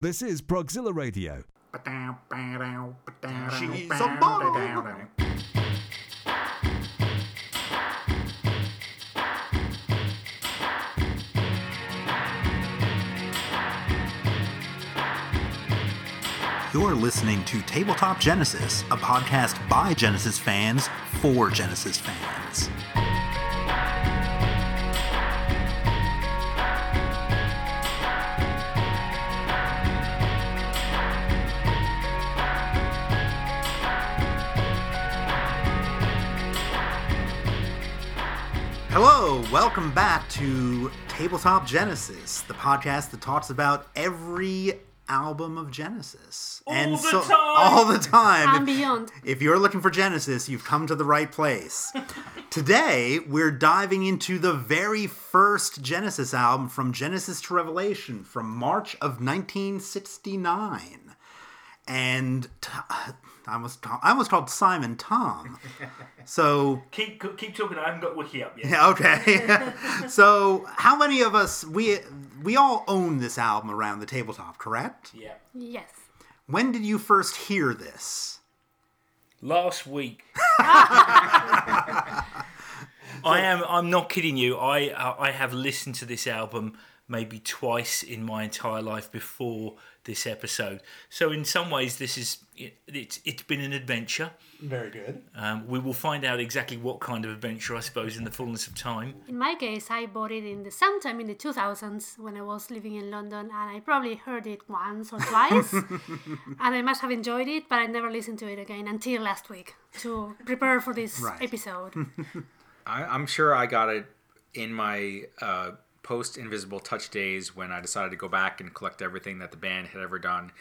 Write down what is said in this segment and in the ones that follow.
This is Progzilla Radio. She's a bomb. You're listening to Tabletop Genesis, a podcast by Genesis fans for Genesis fans. Hello, welcome back to Tabletop Genesis, the podcast that talks about every album of Genesis. All the so time! all the time. and beyond. If you're looking for Genesis, you've come to the right place. Today, we're diving into the very first Genesis album from Genesis to Revelation from March of 1969. And t- I almost, I almost called Simon Tom. So, Keep keep talking. I haven't got wiki up yet. yeah, okay. so, how many of us, we, we all own this album around the tabletop, correct? Yeah. Yes. When did you first hear this? Last week. I am. I'm not kidding you. I uh, I have listened to this album maybe twice in my entire life before this episode. So in some ways, this is it, it's it's been an adventure. Very good. Um, we will find out exactly what kind of adventure, I suppose, in the fullness of time. In my case, I bought it in the sometime in the 2000s when I was living in London, and I probably heard it once or twice, and I must have enjoyed it, but I never listened to it again until last week to prepare for this Right. episode. I, I'm sure I got it in my uh, post Invisible Touch days when I decided to go back and collect everything that the band had ever done.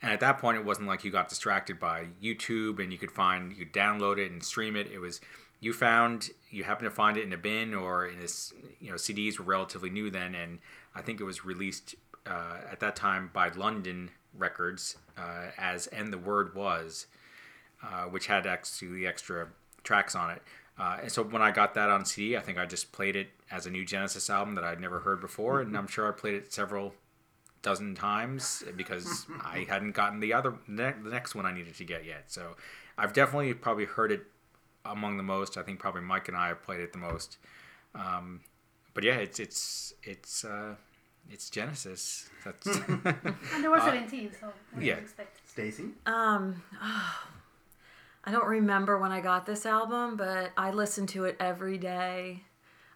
And at that point, it wasn't like you got distracted by YouTube and you could find, you download it and stream it. It was you found, you happened to find it in a bin or in this, you know, CDs were relatively new then, and I think it was released uh, at that time by London Records uh, as "And the Word Was." uh, which had actually extra tracks on it. Uh, and so when I got that on CD, I think I just played it as a new Genesis album that I'd never heard before, and I'm sure I played it several dozen times because I hadn't gotten the other ne- the next one I needed to get yet. So I've definitely probably heard it among the most. I think probably Mike and I have played it the most. Um, but yeah, it's it's it's uh, it's Genesis. That's and there were 17, so what yeah. Stacy? Um, I don't remember when I got this album, but I listen to it every day.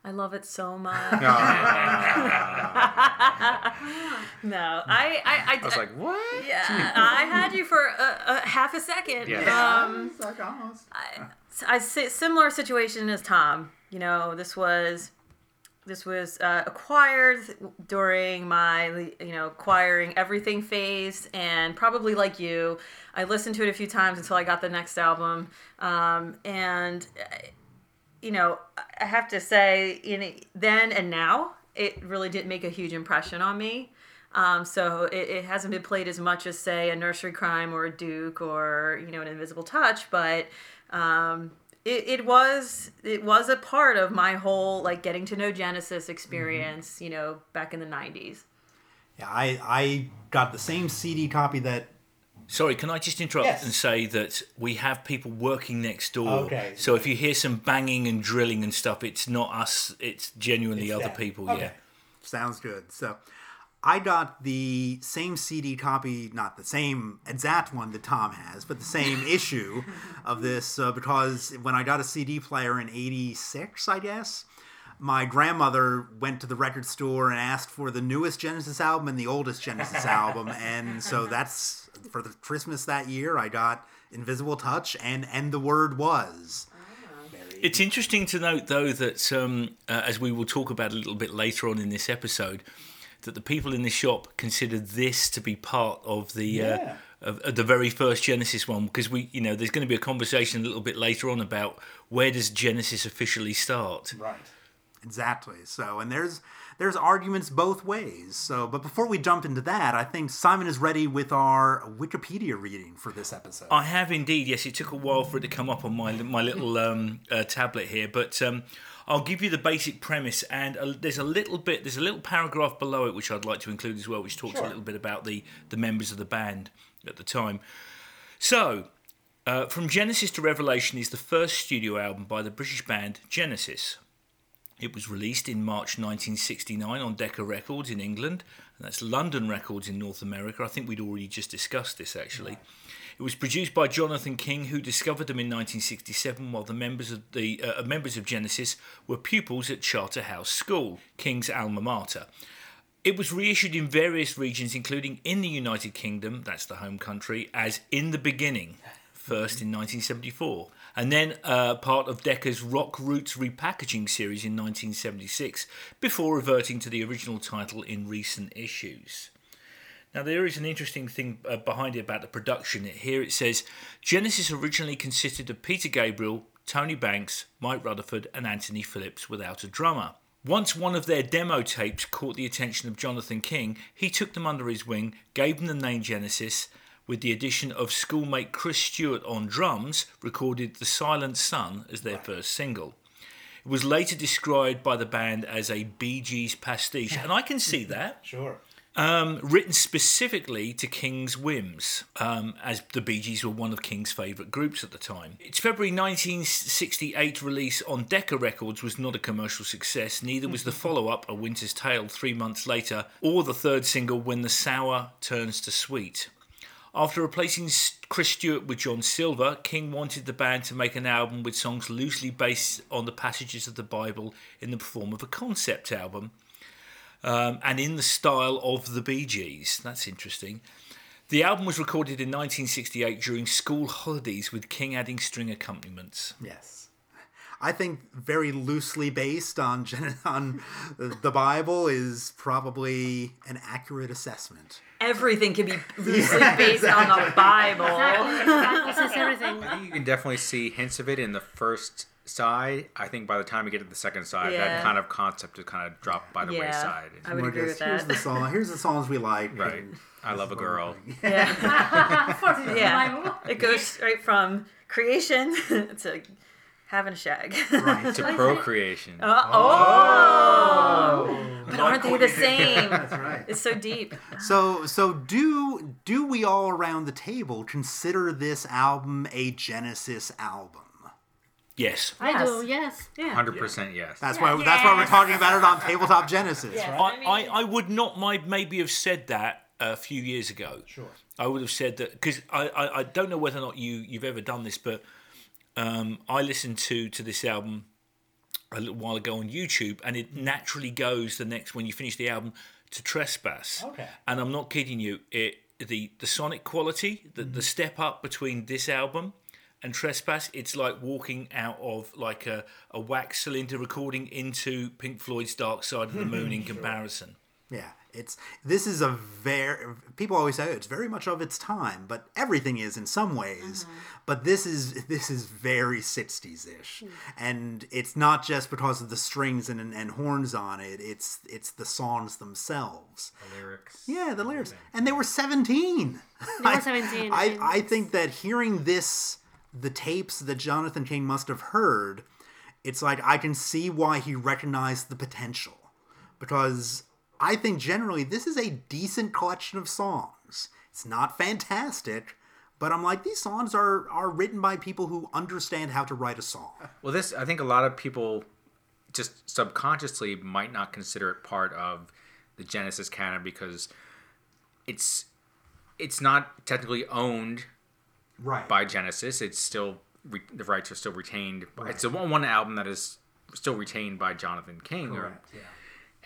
I love it so much. no, I, I, I, I was like, what? yeah, I had you for a, a half a second. Yeah. Um, I, I si- similar situation as Tom. You know, this was this was uh, acquired during my you know acquiring everything phase, and probably like you, I listened to it a few times until I got the next album, um, and uh, you know I have to say, in then and now, it really didn't make a huge impression on me. Um, so it, it hasn't been played as much as say a Nursery Cryme or a Duke or you know an Invisible Touch, but um, it, it was it was a part of my whole like getting to know Genesis experience. You know, back in the '90s. Yeah, I, I got the same CD copy that. Sorry, can I just interrupt Yes. and say that we have people working next door. Okay. So if you hear some banging and drilling and stuff, it's not us. It's genuinely It's other them. people. Okay. Yeah. Sounds good. So I got the same CD copy, not the same exact one that Tom has, but the same issue of this uh, because when I got a CD player in 86, I guess, my grandmother went to the record store and asked for the newest Genesis album and the oldest Genesis album. And so that's for the Christmas that year, I got Invisible Touch and And the Word Was. It's interesting to note, though, that um, uh, as we will talk about a little bit later on in this episode, that the people in the shop considered this to be part of the Yeah. uh, of, of the very first Genesis one, because we, you know, there's going to be a conversation a little bit later on about where does Genesis officially start. Right. Exactly. So, and there's there's arguments both ways. So, but before we jump into that, I think Simon is ready with our Wikipedia reading for this episode. I have indeed. Yes, it took a while for it to come up on my my little um, uh, tablet here, but um, I'll give you the basic premise, and there's a little bit, there's a little paragraph below it which I'd like to include as well, which talks a little bit about the the members of the band at the time. So, uh, from Genesis to Revelation is the first studio album by the British band Genesis. It was released in March 1969 on Decca Records in England, and that's London Records in North America. I think we'd already just discussed this actually. It was produced by Jonathan King, who discovered them in 1967, while the members of the uh, members of Genesis were pupils at Charterhouse School, King's alma mater. It was reissued in various regions, including in the United Kingdom, that's the home country, as In the Beginning, first in 1974, and then uh, part of Decca's Rock Roots repackaging series in 1976, before reverting to the original title in recent issues. Now, there is an interesting thing uh, behind it about the production. Here it says Genesis originally consisted of Peter Gabriel, Tony Banks, Mike Rutherford, and Anthony Phillips without a drummer. Once one of their demo tapes caught the attention of Jonathan King, he took them under his wing, gave them the name Genesis, with the addition of schoolmate Chris Stewart on drums, recorded The Silent Sun as their first single. It was later described by the band as a Bee Gees pastiche, and I can see that. Sure. Um, written specifically to King's whims, um, as the Bee Gees were one of King's favourite groups at the time. Its February 1968 release on Decca Records was not a commercial success, neither was the follow up, A Winter's Tale, three months later, or the third single, When the Sour Turns to Sweet. After replacing Chris Stewart with John Silver, King wanted the band to make an album with songs loosely based on the passages of the Bible in the form of a concept album um, and in the style of the Bee Gees. That's interesting. The album was recorded in 1968 during school holidays with King adding string accompaniments. Yes. I think very loosely based on on the Bible is probably an accurate assessment. Everything can be loosely based on the Bible. Exactly. Bible says everything. I think you can definitely see hints of it in the first side. I think by the time we get to the second side, Yeah. that kind of concept is kind of dropped by the Yeah. wayside. I would More agree just, with Here's that. the song. Here's the songs we like. Right. I love a girl. Yeah. of course, it's the Yeah. It goes straight from creation to having a shag. Right. To procreation. Uh, oh! oh. But aren't they the same? That's right. It's so deep. So so do do we all around the table consider this album a Genesis album? Yes. I do, yes. Yeah. 100% yes. That's why that's why we're talking about it on Tabletop Genesis. right? I, I, I would not my, maybe have said that a few years ago. Sure. I would have said that because I, I, I don't know whether or not you, you've ever done this, but um, I listened to, to this album a little while ago on YouTube, and it naturally goes the next when you finish the album to Trespass. Okay. And I'm not kidding you. It the the sonic quality, the the mm-hmm. step up between this album and Trespass, it's like walking out of like a, a wax cylinder recording into Pink Floyd's Dark Side of the Moon in comparison. Yeah, it's this is a very people always say it's very much of its time, but everything is in some ways. Uh-huh. But this is this is very '60s ish, hmm. and it's not just because of the strings and, and horns on it. It's it's the songs themselves. Lyrics. Yeah, the lyrics, and they were 17. They were 17, I I, I think that hearing this, the tapes that Jonathan King must have heard, it's like I can see why he recognized the potential. Because I think generally this is a decent collection of songs. It's not fantastic, but I'm like, these songs are, are written by people who understand how to write a song. Well, this, I think a lot of people just subconsciously might not consider it part of the Genesis canon because it's it's not technically owned Right. by Genesis. It's still re- the rights are still retained. It's the one, one album that is still retained by Jonathan King. Or, Correct, yeah.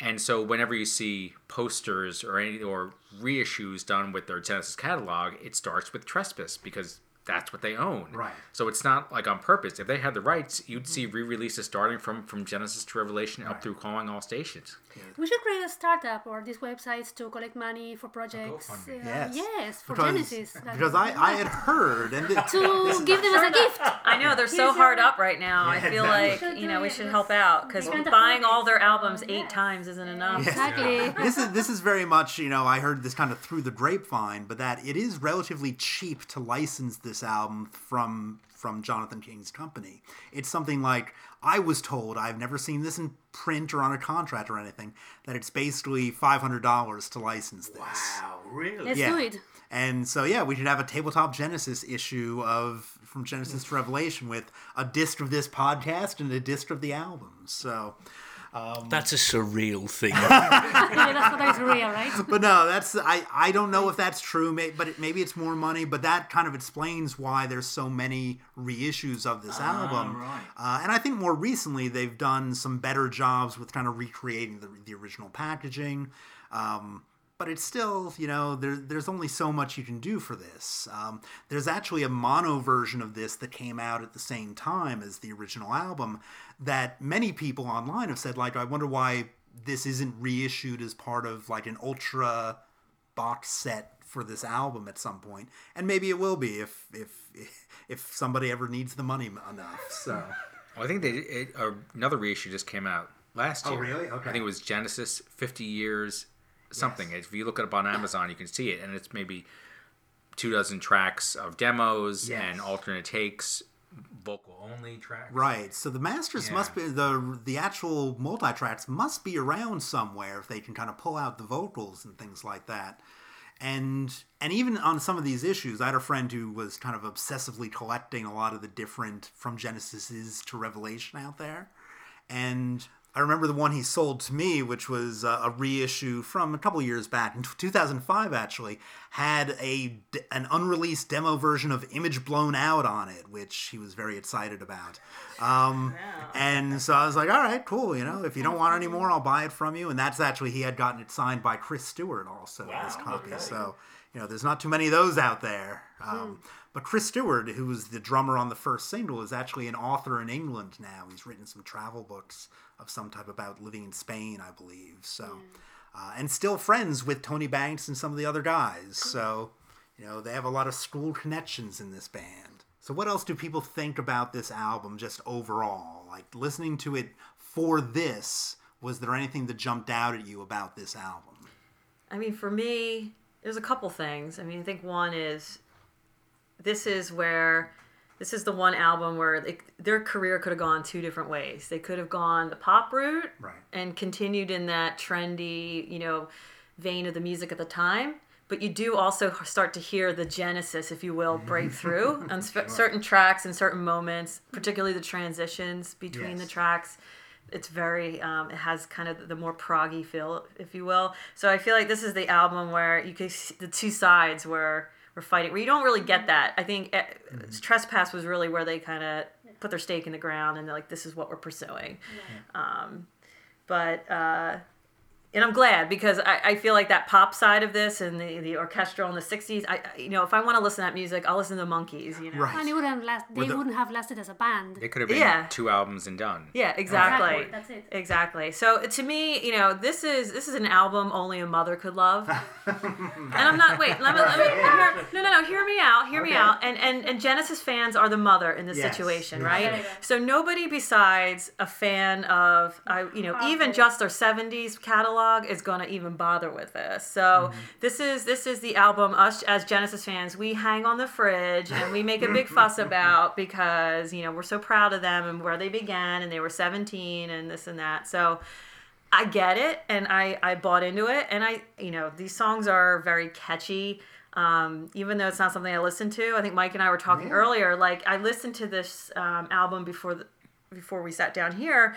And so whenever you see posters or any or reissues done with their Genesis catalog, it starts with Trespass because that's what they own. Right. So it's not like on purpose. If they had the rights, you'd see re-releases starting from from Genesis to Revelation up through Calling All Stations. We should create a startup or these websites to collect money for projects. Uh, Yes. yes, for Because, Genesis. Because I, I had heard, and th- to give them as a gift. I know they're so hard up right now. I feel exactly. like you know we should help out because We buying all their albums eight Yes. times isn't enough. Exactly. this is this is very much you know I heard this kind of through the grapevine, but that it is relatively cheap to license this this album from from Jonathan King's company. It's something like I was told I've never seen this in print or on a contract or anything that it's basically five hundred dollars to license this. Wow, really? Let's Yeah. do it. And so yeah, we should have a tabletop Genesis issue of from Genesis to Revelation with a disc of this podcast and a disc of the album. So That's a surreal thing. Yeah, that's what is real, right? but no, that's I, I don't know if that's true, may, but it, maybe it's more money. But that kind of explains why there's so many reissues of this album. right. Uh, and I think more recently they've done some better jobs with kind of recreating the, the original packaging. Um, but it's still, you know, there, there's only so much you can do for this. Um, there's actually a mono version of this that came out at the same time as the original album that many people online have said, like, I wonder why this isn't reissued as part of like an ultra box set for this album at some point, and maybe it will be if if if somebody ever needs the money enough. So Well, I think they it, uh, another reissue just came out last year. Oh, year. really? I think it was Genesis 50 years something. If you look it up on Amazon, you can see it, and it's maybe two dozen tracks of demos Yes. and alternate takes, vocal only tracks. right, so the masters Yeah. must be the the actual multi tracks must be around somewhere if they can kind of pull out the vocals and things like that. And and even on some of these issues, I had a friend who was kind of obsessively collecting a lot of the different from Genesis's to Revelation out there. And I remember the one he sold to me, which was uh, a reissue from a couple years back in 2005. Actually, had a an unreleased demo version of "Image Blown Out" on it, which he was very excited about. Um, And so I was like, "All right, cool. You know, if you don't want any more, I'll buy it from you." And that's actually he had gotten it signed by Chris Stewart also his copy. So you know, there's not too many of those out there. Um, But Chris Stewart, who was the drummer on the first single, is actually an author in England now. He's written some travel books of some type about living in Spain, I believe. So, uh, and still friends with Tony Banks and some of the other guys. So, you know, they have a lot of school connections in this band. So, what else do people think about this album just overall? Like listening to it for this, was there anything that jumped out at you about this album? I mean, for me, there's a couple things. I mean, I think one is this is where this is the one album where they, their career could have gone two different ways. They could have gone the pop route Right. and continued in that trendy, you know, vein of the music at the time. But you do also start to hear the genesis, if you will, break through on sp- certain tracks and certain moments, particularly the transitions between the tracks it's very um, it has kind of the more proggy feel if you will so i feel like this is the album where you can see the two sides where we're fighting where you don't really get that. I think eh, trespass was really where they kind of put their stake in the ground and they're like this is what we're pursuing. Um, but uh, and I'm glad because I, I feel like that pop side of this and the, the orchestral in the 60s, I I- you know, if I want to listen to that music, I'll listen to the Monkees, you know. Right. And it wouldn't last. They the- wouldn't have lasted as a band. It could have been Yeah. two albums and done. Yeah, exactly. Exactly, that's it. Exactly. So to me, you know, this is this is an album only a mother could love. and I'm not. Wait, let me. Let me hear, no, no, no. Hear me out. Hear me out. And and and Genesis fans are the mother in this Yes. situation, Yes. right? There you. So nobody besides a fan of, I, you know, even just their '70s catalog is gonna even bother with this. So this is this is the album us as Genesis fans we hang on the fridge and we make a big fuss about because you know we're so proud of them and where they began and they were 17 and this and that. So. I get it, and I I bought into it, and I you know these songs are very catchy. Um, even though it's not something I listen to, I think Mike and I were talking earlier. Like I listened to this um, album before the, before we sat down here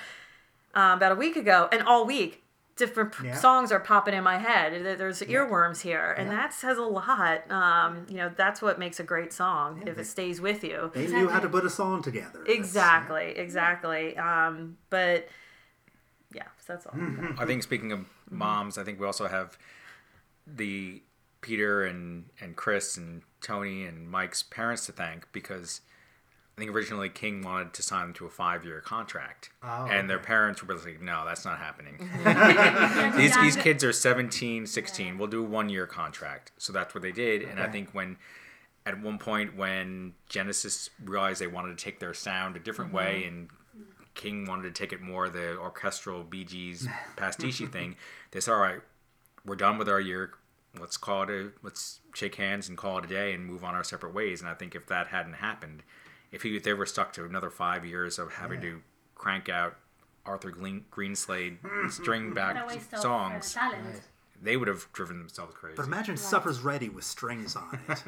um, about a week ago, and all week different p- Yeah. songs are popping in my head. There's earworms here, and that says a lot. Um, you know, that's what makes a great song if they- it stays with you. They knew how to put a song together. That's- Exactly, exactly. Um, but yeah, so that's all. I think speaking of moms, I think we also have the Peter and and Chris and Tony and Mike's parents to thank because I think originally King wanted to sign them to a five year contract, Oh, and their parents were like, "No, that's not happening. These these kids are 17, 16. We'll do a one year contract." So that's what they did, and I think when at one point when Genesis realized they wanted to take their sound a different mm-hmm. way and King wanted to take it more the orchestral Bee Gees pastiche thing. They said, "All right, we're done with our year let's call it a let's shake hands and call it a day and move on our separate ways. And I think if that hadn't happened, if he they were stuck to another five years of having to crank out Arthur Green, Greenslade string back What a waste of, songs, talent. they would have driven themselves crazy. But imagine Supper's Ready with strings on it.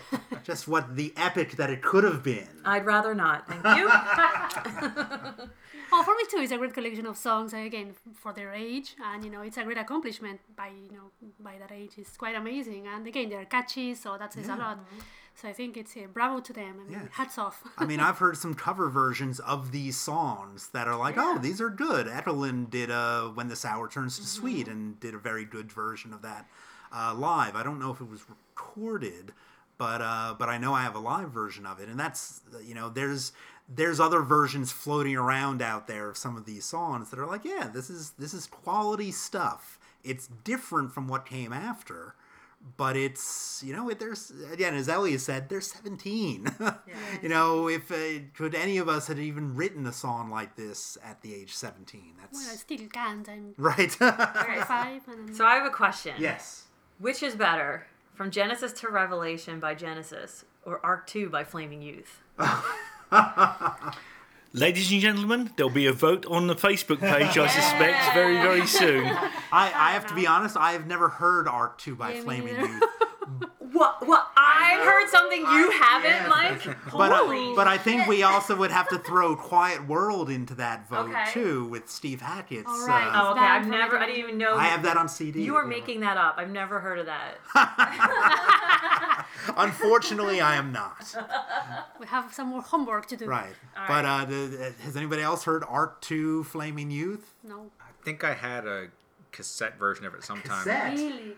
Just what the epic that it could have been. I'd rather not. Thank you. Oh, for me too, it's a great collection of songs. Eh, again, for their age, and you know, it's a great accomplishment by you know by that age. It's quite amazing, and again, they're catchy, so that says a lot. So I think it's a bravo to them, and Yeah. hats off. I mean, I've heard some cover versions of these songs that are like, oh, these are good. Etelin did uh, When the Sour Turns to Sweet and did a very good version of that uh, live. I don't know if it was recorded, but uh, but I know I have a live version of it, and that's you know there's there's other versions floating around out there of some of these songs that are like, yeah, this is this is quality stuff. It's different from what came after, but it's you know it, there's again as Ellie said, they're 17. you know, if uh, could any of us had even written a song like this at the age 17? well, I That's still can't. I'm right. five, and So I have a question. yes. Which is better, From Genesis to Revelation by Genesis or Ark 2 by Flaming Youth? Ladies and gentlemen, there'll be a vote on the Facebook page, I suspect, very, very soon. I, I have to be honest. I have never heard Ark Two by Yeah, Flaming. Youth, What? What? I heard something you haven't, yeah. Mike. but Holy I, but I think we also would have to throw Quiet World into that vote Okay. too with Steve Hackett's. All right. uh, Oh, okay. I've never. I didn't even know. I have that on CD. You are if making that up. I've never heard of that. Unfortunately, I am not. we have some more homework to do. Right. But uh, the, has anybody else heard Ark Two Flaming Youth? No, I think I had a cassette version of it sometime. really.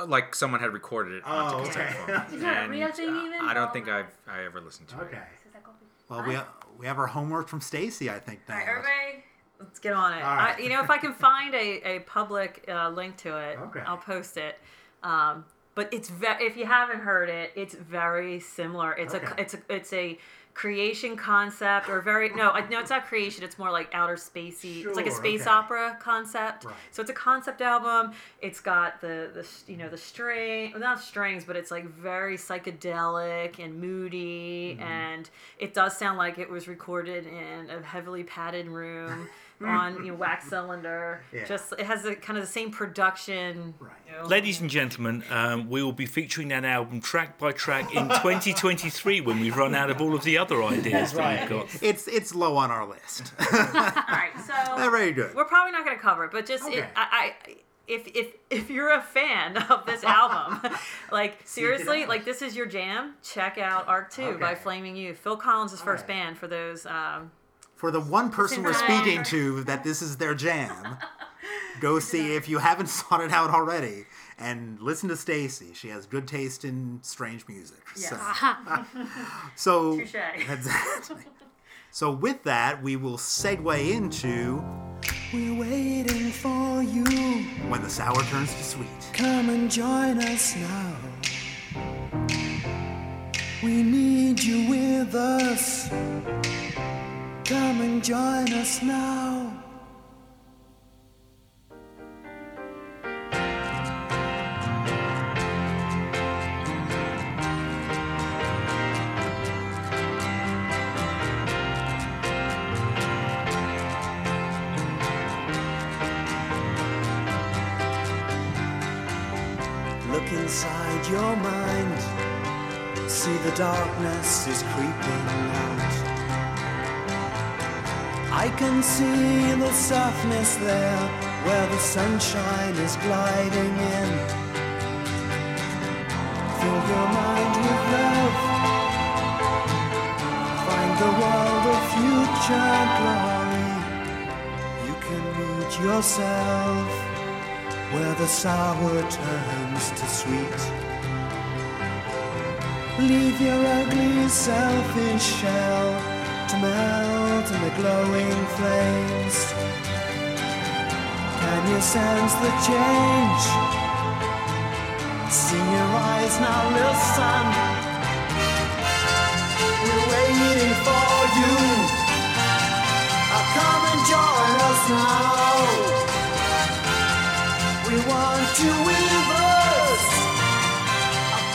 Uh, Like someone had recorded it onto Oh, cassette okay. phone. Is that a real thing uh, even? I don't think I've I ever listened to it. Okay. This is a copy. Well, we we have our homework from Stacy, I think. Now. All right, everybody, let's get on it. All right. I, you know, if I can find a, a public uh, link to it, Okay. I'll post it. Um, but it's ve- if you haven't heard it, it's very similar. It's Okay. a it's a it's a creation concept or very no I no it's not creation it's more like outer spacey it's like a space okay. opera concept Right. so it's a concept album it's got the the you know the string well, not strings but it's like very psychedelic and moody Mm-hmm. and it does sound like it was recorded in a heavily padded room on you know wax cylinder Yeah. just it has the kind of the same production Right. you know. Ladies and gentlemen, um, we will be featuring that album track by track in 2023 when we've run out of all of the other ideas that we've got. It's it's low on our list. all right so They're very good. We're probably not going to cover it, but just Okay. it, I, I, if if if you're a fan of this album, like seriously, like this is your jam, check out Ark Two by Flaming Youth. Phil Collins' first right. band for those. Um, For the one person we're speaking to that this is their jam, go see if you haven't sought it out already and listen to Stacy. She has good taste in strange music. So, so exactly. So with that, we will segue into We're waiting for you. when the sour turns to sweet. Come and join us now. We need you with us. Come and join us now. Can see the softness there where the sunshine is gliding in. Fill your mind with love. Find the world of future glory. You can meet yourself where the sour turns to sweet. Leave your ugly selfish shell to melt out in the glowing flames. Can you sense the change? See your eyes now, listen. We're waiting for you. Come and join us now. We want you with us.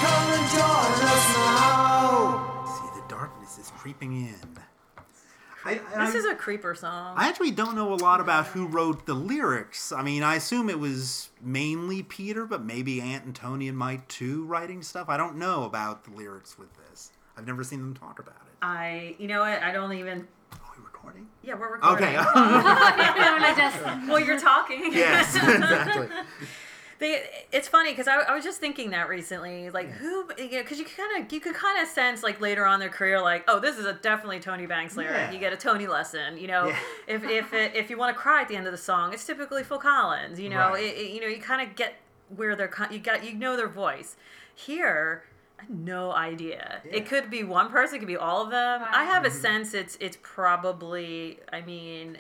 Come and join us now. See, the darkness is creeping in. I, I- This is a creeper song. I actually don't know a lot about who wrote the lyrics. I mean, I assume it was mainly Peter, but maybe Ant and Tony and Mike too writing stuff. I don't know about the lyrics with this. I've never seen them talk about it. I, you know what? I don't even. Are we recording? Yeah, we're recording. Okay. Like just- well, you're talking. yes, exactly. They, it's funny because I, I was just thinking that recently, like who, because you kind of you could kind of sense like later on in their career, like oh this is a definitely Tony Banks lyric. Yeah. You get a Tony lesson, you know. Yeah. If if it, if you want to cry at the end of the song, it's typically Phil Collins. You know, Right. it, it- you know you kind of get where they're you got you know their voice. Here, no idea. Yeah. It could be one person, it could be all of them. I have Mm-hmm. a sense it's it's probably I mean.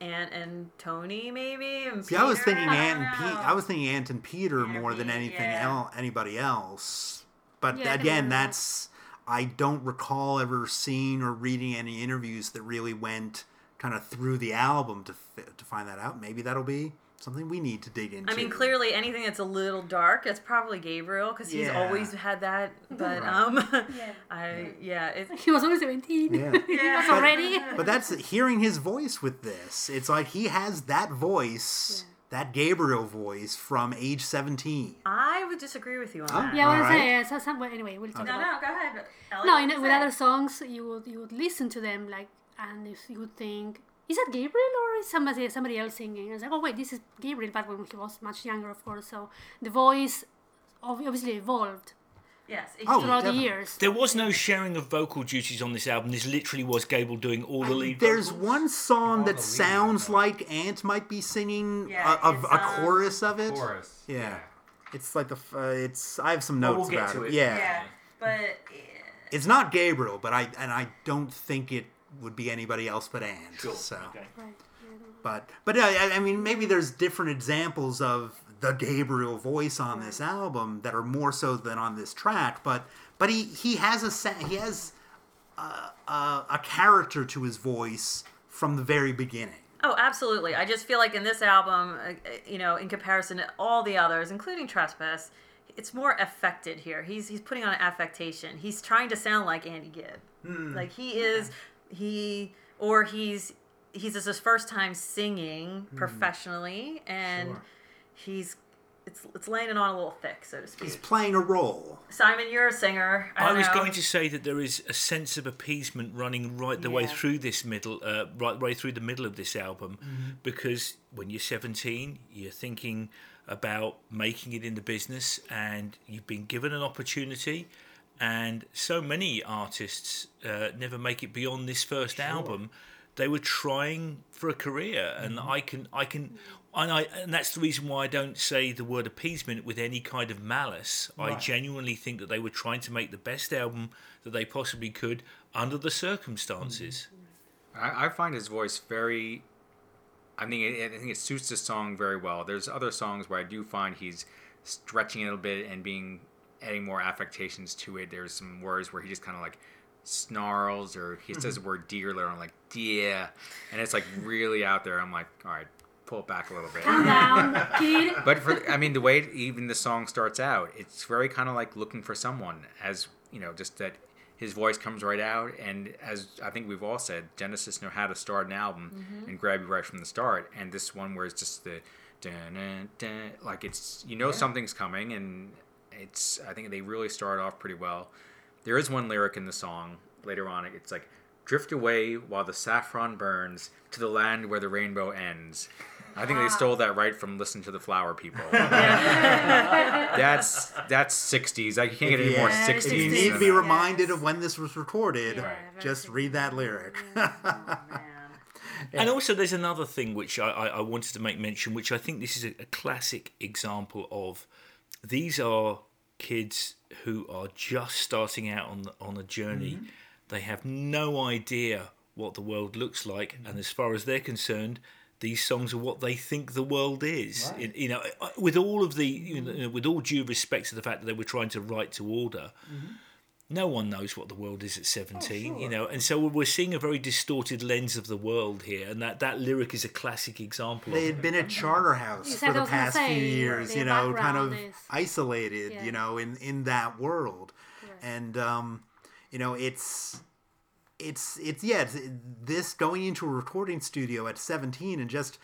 Ant and Tony, maybe. And See, I was thinking I Ant and Pete. I was thinking Ant and Peter more than anything yeah. el- anybody else. But Yeah, again, that's I don't recall ever seeing or reading any interviews that really went kind of through the album to to find that out. Maybe that'll be something we need to dig into. I mean, clearly anything that's a little dark, it's probably Gabriel because he's Yeah. always had that. But Right. um, Yeah. I yeah, it, He was only 17. Yeah. he was already. But that's hearing his voice with this. It's like he has that voice, that Gabriel voice from age 17. I would disagree with you on Oh. that. Yeah, I was Alright. saying, so some, well, anyway, we'll talk No, about no, go ahead. Ellie, No, what in, with other songs, you would you would listen to them like, and if you would think, is that Gabriel or is somebody somebody else singing? I was like, oh wait, this is Gabriel, but when he was much younger, of course. So the voice obviously evolved Yes. it- Oh, throughout the years. There was no sharing of vocal duties on this album. This literally was Gable doing all the lead. There's vocals. one song that sounds vocals. like Ant might be singing Yeah, a, a, a um, chorus of it. Chorus. Yeah. It's like the uh, it's. I have some Well, notes we'll get about to it. it. Yeah. Yeah, but it's not Gabriel, but I and I don't think it would be anybody else but Ant. Sure. So, Okay. But but uh, I, I mean, maybe there's different examples of the Gabriel voice on this album that are more so than on this track. But but he he has a sa- he has a, a, a character to his voice from the very beginning. Oh, absolutely. I just feel like in this album, uh, you know, in comparison to all the others, including Trespass, it's more affected here. He's he's putting on an affectation. He's trying to sound like Andy Gibb. Like he is he or he's he's this his first time singing professionally and he's it's it's laying it on a little thick, so to speak. He's playing a role. Simon, you're a singer. I, I was know. going to say that there is a sense of appeasement running right the way through this middle, uh, right right through the middle of this album, Mm-hmm. because when you're 17, you're thinking about making it in the business, and you've been given an opportunity, and so many artists uh, never make it beyond this first album. They were trying for a career, and Mm-hmm. I can, I can, and I, and that's the reason why I don't say the word appeasement with any kind of malice. I genuinely think that they were trying to make the best album that they possibly could under the circumstances. I, I find his voice very. I think it, I think it suits the song very well. There's other songs where I do find he's stretching it a little bit and being adding more affectations to it. There's some words where he just kind of like snarls or he says the mm-hmm. word dear later on like yeah, and it's like really out there. I'm like, all right, pull it back a little bit. Calm down, kid. But for I mean, the way even the song starts out, it's very kind of like looking for someone, as you know, just that his voice comes right out, and as I think we've all said, Genesis know how to start an album mm-hmm. and grab you right from the start, and this one where it's just the dun, dun, dun, like it's you know something's coming, and it's I think they really start off pretty well. There is one lyric in the song later on. It's like. Drift away while the saffron burns to the land where the rainbow ends. I think they stole that right from Listen to the Flower People. that's that's sixties. I can't get any more sixties. If you need to be Yes. reminded of when this was recorded, Yeah, just read that lyric. Oh, man. And also, there's another thing which I, I, I wanted to make mention, which I think this is a, a classic example of. These are kids who are just starting out on on a journey. Mm-hmm. They have no idea what the world looks like, mm-hmm. and as far as they're concerned, these songs are what they think the world is. It- you know, uh, with all of the, you know, with all due respect to the fact that they were trying to write to order, mm-hmm. No one knows what the world is at 17 you know and so we're seeing a very distorted lens of the world here and that that lyric is a classic example They of had been at Charterhouse Yes, for the past say, few years, you know, kind of is- isolated, Yeah. you know, in in that world, and um, you know, it's it's it's yeah, it's, this going into a recording studio at 17 and just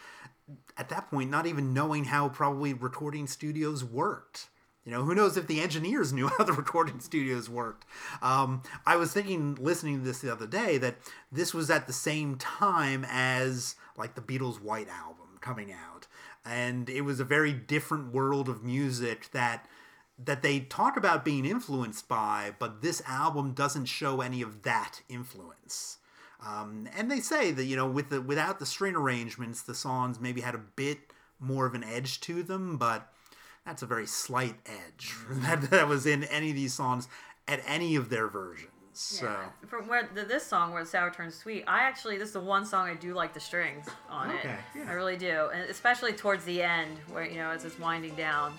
at that point not even knowing how probably recording studios worked. You know, who knows if the engineers knew how the recording studios worked. Um, I was thinking, listening to this the other day, that this was at the same time as like the Beatles' White Album coming out, and it was a very different world of music that that they talk about being influenced by, but this album doesn't show any of that influence. Um, and they say that you know, with the without the string arrangements, the songs maybe had a bit more of an edge to them, but that's a very slight edge that, that was in any of these songs at any of their versions. So From where the, this song, where sour turns sweet, I actually this is the one song I do like the strings on Okay, it. yeah. I really do, and especially towards the end, where you know as it's winding down.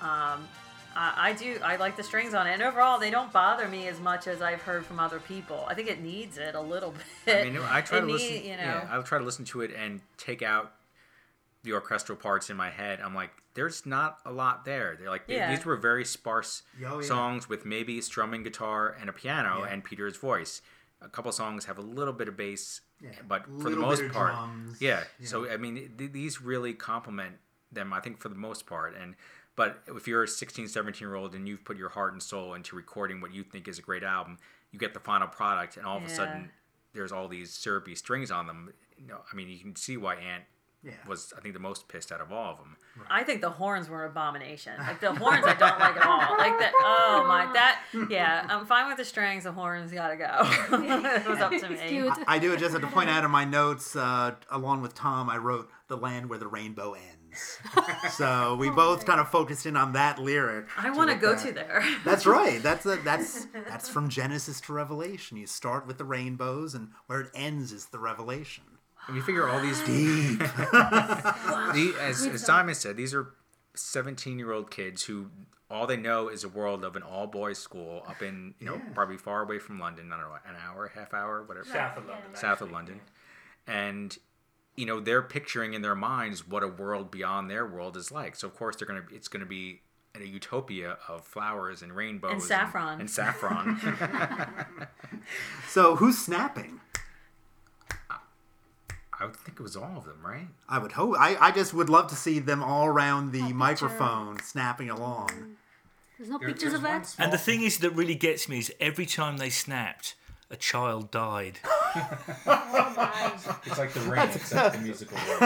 Um, I, I do. I like the strings on it, and overall, they don't bother me as much as I've heard from other people. I think it needs it a little bit. I mean, I try It to need- listen. You know, yeah, I'll try to listen to it and take out the orchestral parts in my head. I'm like, there's not a lot there. They're like, Yeah. these were very sparse Oh, yeah. songs with maybe strumming guitar and a piano Yeah. and Peter's voice. A couple songs have a little bit of bass, but for the most part, drums. yeah. So I mean, th- these really complement them. I think for the most part, and but if you're a 16, 17 year old and you've put your heart and soul into recording what you think is a great album, you get the final product, and all of a sudden there's all these syrupy strings on them. You know, I mean, you can see why Ant Yeah. was, I think, the most pissed out of all of them. I think the horns were an abomination. Like the horns, I don't like at all. Like that. Oh my, that. Yeah, I'm fine with the strings. The horns gotta go. it was up to me. It's cute. I do it just have to point out in my notes, uh, along with Tom, I wrote "The Land Where the Rainbow Ends." so we both kind of focused in on that lyric. I want to go at. to there. That's right. That's a, that's that's from Genesis to Revelation. You start with the rainbows, and where it ends is the revelation. And you figure all these, Deep. the, as, as Simon said, these are 17 year old kids who all they know is a world of an all boys school up in, you know, probably far away from London. I don't know, an hour, half hour, whatever. South of London. south of London, and you know they're picturing in their minds what a world beyond their world is like. So of course they're gonna it's gonna be a utopia of flowers and rainbows And saffron. and, saffron. So who's snapping? I would think it was all of them, right? I would hope. I, I just would love to see them all around the microphone snapping along. Mm. There's no pictures of that. And the thing is that really gets me is every time they snapped, a child died. It's like the rain, except the musical.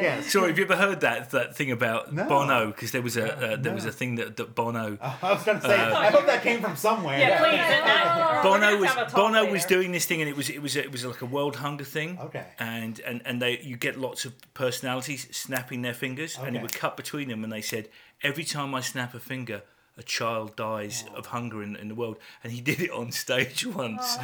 Yeah. Sorry, have you ever heard that that thing about No. Bono? Because there was a uh, there was a thing that, that Bono I was going to say. I hope that came from somewhere. Yeah, please. Bono was Bono was doing this thing, and it was it was it was like a world hunger thing. Okay. And and and they you get lots of personalities snapping their fingers, and it would cut between them, and they said every time I snap a finger. A child dies of hunger in, in the world, and he did it on stage once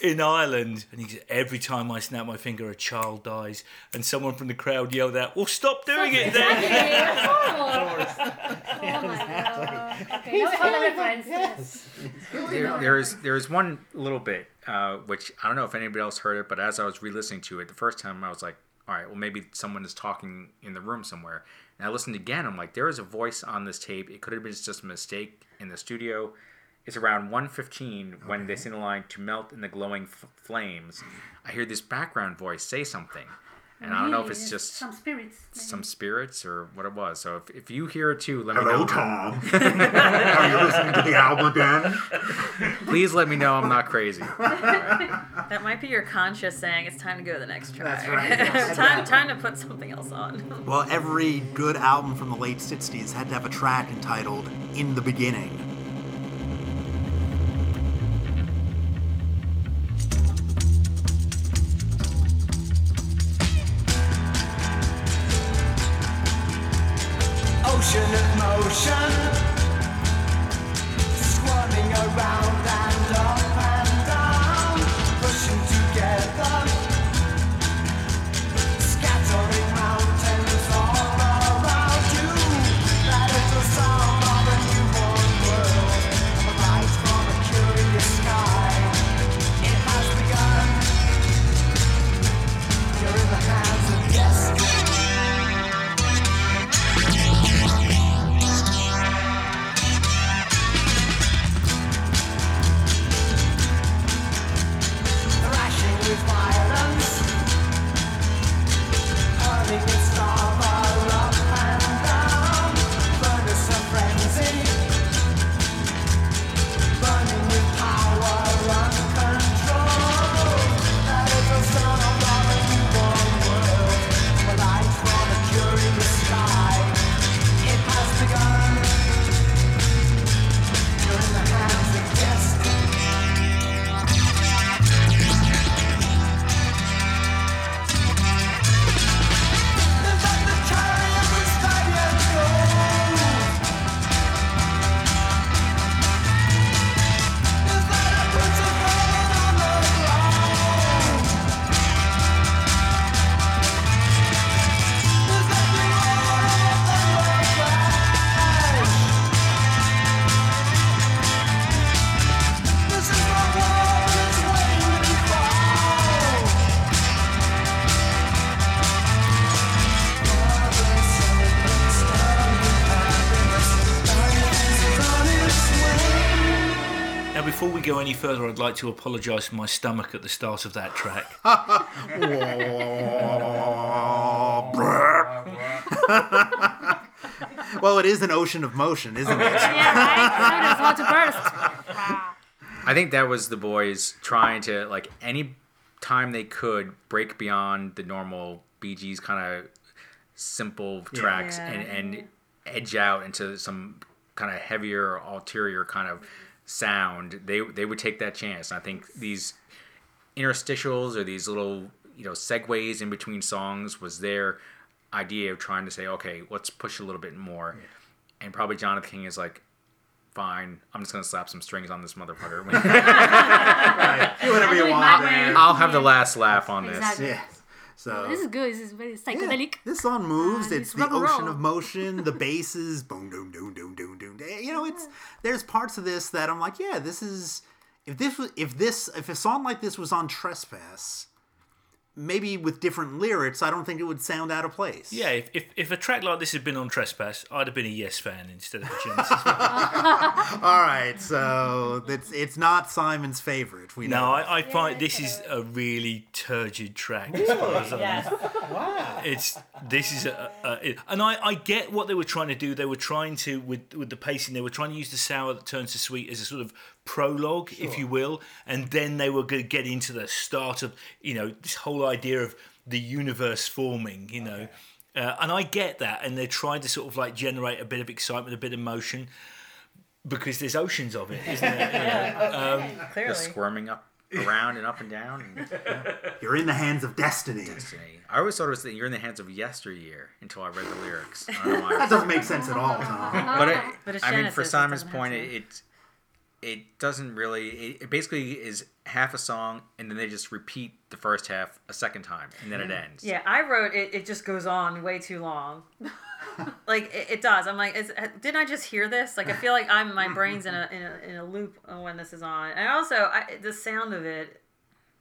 in Ireland. And he said, "Every time I snap my finger, a child dies." And someone from the crowd yelled out, "Well, stop doing it then!" That's horrible. Oh my god. Okay, now we have the reference. Yes. there, there's there's one little bit uh, which I don't know if anybody else heard it, but as I was re-listening to it the first time, I was like, all right, well maybe someone is talking in the room somewhere. And I listened again. I'm like, there is a voice on this tape. It could have been just a mistake in the studio. It's around 1:15 when they sing the line "to melt in the glowing f- flames." I hear this background voice say something, and I don't know if it's Really, just some spirits. maybe. some spirits or what it was. So if, if you hear it too, let me Hello, know. Tom. Are you listening to the album again? Please let me know I'm not crazy. That might be your conscious saying it's time to go to the next track. That's right. time, time to put something else on. Well, every good album from the late 60s had to have a track entitled In the Beginning. Go any further, I'd like to apologise for my stomach at the start of that track. well, it is an ocean of motion, isn't it? Yeah, right? So it's about to burst. I think that was the boys trying to like any time they could break beyond the normal Bee Gees kind of simple tracks Yeah. and and edge out into some kind of heavier ulterior kind of sound. They they would take that chance. And I think these interstitials or these little you know segues in between songs was their idea of trying to say okay let's push a little bit more and probably jonathan king is like fine i'm just gonna slap some strings on this motherfucker Do whatever you Do it want. my man. i'll have the last laugh on this Exactly. Yeah. So This is good. This is very yeah, psychedelic. this song moves. And it's it's the ocean roll. of motion. The basses, boom, boom, boom, boom, boom, boom. Eh, you know, it's there's parts of this that I'm like, yeah, this is if this was if this if a song like this was on Trespass, maybe with different lyrics, I don't think it would sound out of place. Yeah, if, if, if a track like this had been on Trespass, I'd have been a Yes fan instead of a Genesis fan. All right, so it's it's not Simon's favorite. We know. No, I, I find this is a really turgid track. As far as I'm- Yes. It's this is a, a it- and I, I get what they were trying to do. They were trying to with with the pacing. They were trying to use the sour that turns to sweet as a sort of prologue, if you will, and then they were going to get into the start of you know this whole idea of the universe forming. You know. Uh, and I get that, and they're trying to sort of like generate a bit of excitement, a bit of motion, because there's oceans of it, isn't there? You know? Clearly. just squirming up around and up and down and You're in the hands of destiny. destiny. i always thought it was that you're in the hands of yesteryear until i read the lyrics I don't know why. That doesn't make sense at all, Tom. but, it, But it's I mean, for Simon's point, to. it, it it doesn't really. It, it basically is half a song, and then they just repeat the first half a second time, and then it ends. Yeah, I wrote it. It just goes on way too long. like it, it does. I'm like, is, uh, didn't I just hear this? Like I feel like I'm my brain's in a in a, in a loop when this is on. And also, I, the sound of it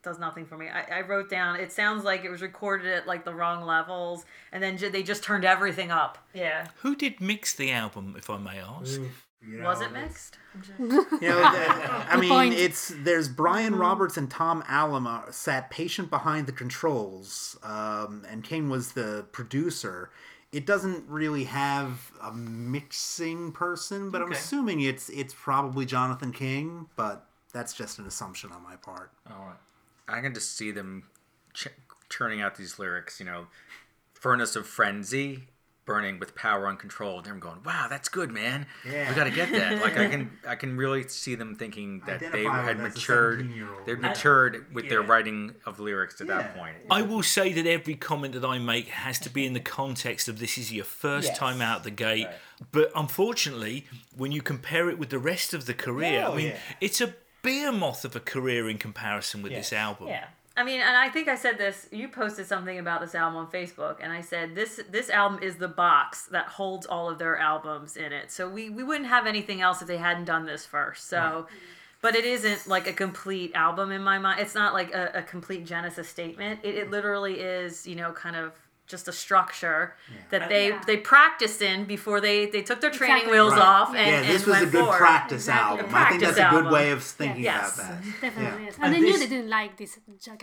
does nothing for me. I, I wrote down. It sounds like it was recorded at like the wrong levels, and then ju- they just turned everything up. Yeah. Who did mix the album, if I may ask? Mm. Was it mixed? You know, uh, I mean, point. it's there's Brian mm. Roberts and Tom Allom uh, sat patient behind the controls, um, and Kane was the producer. It doesn't really have a mixing person, but I'm assuming it's it's probably Jonathan King. But that's just an assumption on my part. I can just see them ch- churning out these lyrics. You know, furnace of frenzy. Burning with power uncontrolled, and I'm going, "Wow, that's good, man. Yeah. We got to get that." Like I can, I can really see them thinking that they had with as a matured, they'd matured with their writing of lyrics at Yeah. that point. I will say that every comment that I make has to be in the context of this is your first time out the gate. But unfortunately, when you compare it with the rest of the career, Oh, I mean, yeah. it's a behemoth of a career in comparison with this album. Yeah. I mean, and I think I said this. You posted something about this album on Facebook, and I said this this album is the box that holds all of their albums in it. So we we wouldn't have anything else if they hadn't done this first. So, but it isn't like a complete album in my mind. It's not like a, a complete Genesis statement. It, it literally is, you know, kind of just a structure that uh, they Yeah. they practiced in before they they took their training Exactly. wheels Right. off and, yeah, this and was a good forward. practice Exactly. album. I think that's a good way of thinking Yes. about that. Definitely, Yeah. yes. And, And they knew they didn't like this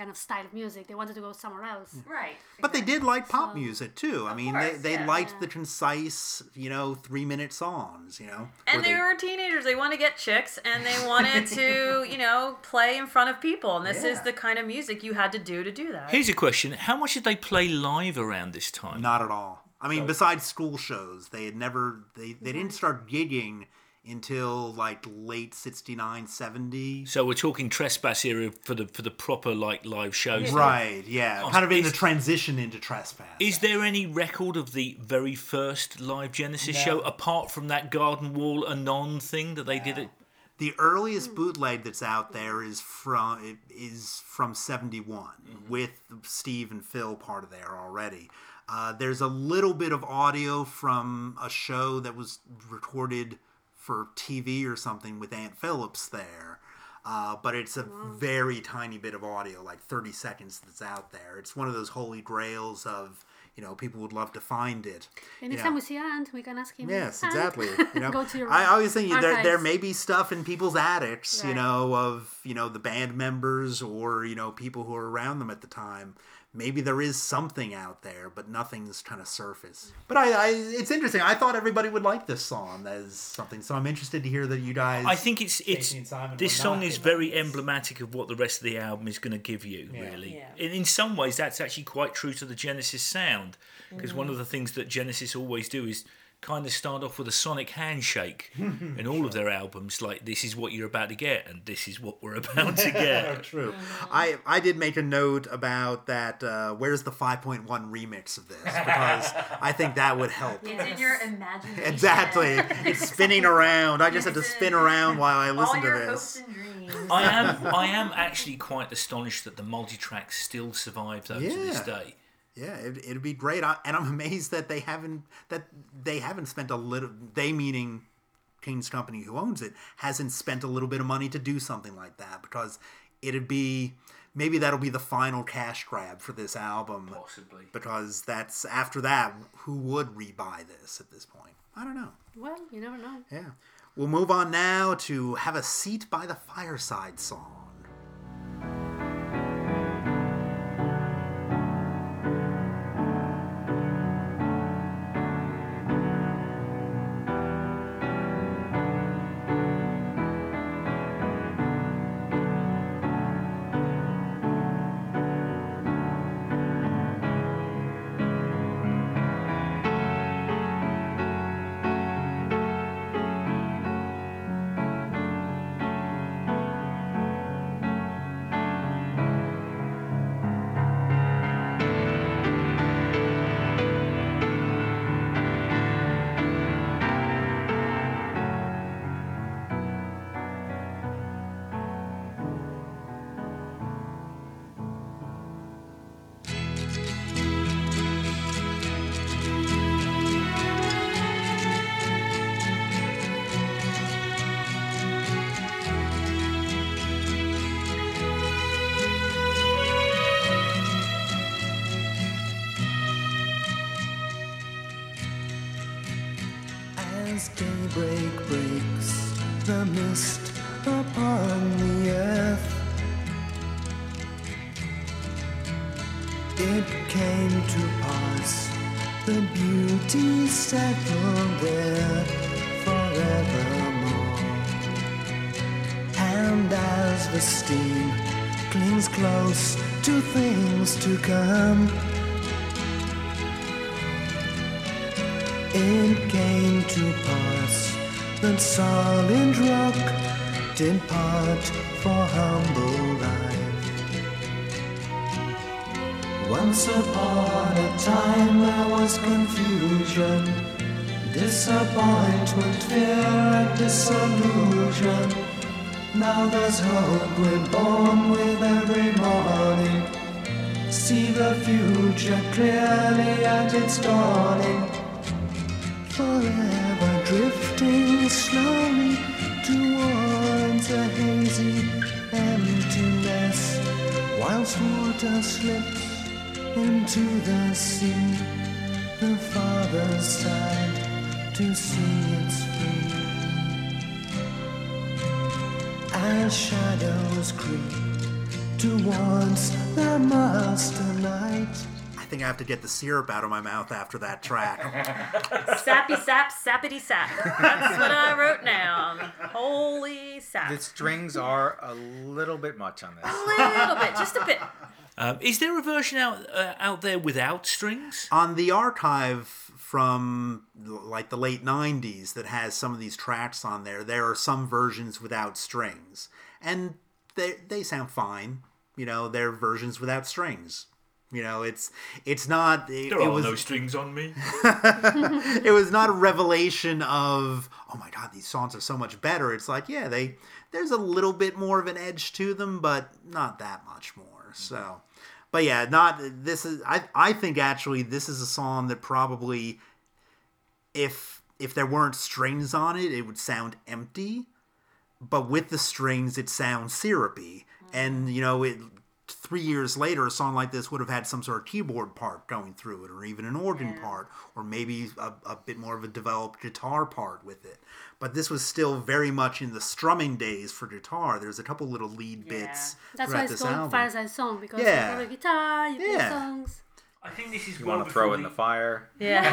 kind of style of music. They wanted to go somewhere else. Right. But they did like pop music too. I mean, course, they, they yeah. liked the concise, you know, three minute songs. You know, And where they were teenagers. They wanted to get chicks and they wanted to, you know, play in front of people. And this is the kind of music you had to do to do that. Here's a question How much did they play live around this time? Not at all. I mean, besides school shows, they had never they they didn't start gigging until like late 69, 70. So we're talking trespass era for the for the proper like live shows. Right, yeah. Oh, kind of in the transition into trespass. Is there any record of the very first live Genesis show apart from that Garden Wall Anon thing that they did? At, the earliest bootleg that's out there is from is from 71 with Steve and Phil part of there already. Uh, there's a little bit of audio from a show that was recorded for TV or something with Ant Phillips there. Uh, but it's a very tiny bit of audio, like 30 seconds that's out there. It's one of those holy grails of, you know people would love to find it. you Anytime know. we see Ant, we can ask him. Yes, "Ant, exactly. You know, Go to your I always think there there may be stuff in people's attics, you know, of you know the band members or you know people who are around them at the time. Maybe there is something out there, but nothing's kind of surface. But I, I, it's interesting. I thought everybody would like this song as something, so I'm interested to hear that you guys. I think it's it's Simon this song is very this. emblematic of what the rest of the album is going to give you. Really, Yeah. in, in some ways, that's actually quite true to the Genesis sound because one mm-hmm. of the things that Genesis always do is kind of start off with a sonic handshake in all of their albums. Like this is what you're about to get, and this is what we're about to get. True. I I did make a note about that. Uh, where's the 5.1 remix of this? Because I think that would help. It's in your imagination. Exactly. It's spinning around. I just had to spin around while I All listened to your this. hopes and dreams. I am I am actually quite astonished that the multi-track still survive though to this day. Yeah, it, it'd be great, I, and I'm amazed that they haven't that they haven't spent a little. They meaning King's Company, who owns it, hasn't spent a little bit of money to do something like that because it'd be maybe that'll be the final cash grab for this album. Possibly. because that's after that, who would rebuy this at this point? I don't know. Well, you never know. Yeah, we'll move on now to "Have a Seat by the Fireside" song. Dawning forever drifting slowly towards a hazy emptiness, whilst water slips into the sea. The father's sad to see it's free. As shadows creep towards the master think I have to get the syrup out of my mouth after that track. Sappy sap, sappity sap. That's what I wrote down. Holy sap. The strings are a little bit much on this. A little bit, just a bit. Um, is there a version out uh, out there without strings? on the archive from like the late 90s that has some of these tracks on there there are some versions without strings and they they sound fine you know they're versions without strings you know it's it's not it, There it are was no strings on me. it was not a revelation of oh my god these songs are so much better. It's like yeah they there's a little bit more of an edge to them but not that much more. Mm-hmm. So but yeah not this is i i think actually this is a song that probably if if there weren't strings on it it would sound empty. But with the strings it sounds syrupy. Mm-hmm. And you know it three years later, a song like this would have had some sort of keyboard part going through it, or even an organ part, or maybe a, a bit more of a developed guitar part with it. But this was still very much in the strumming days for guitar. There's a couple little lead bits That's why it's called album. Fireside Song because Yeah. you have a guitar, you play Yeah. songs. I think this is You well want to throw in the fire? Yeah.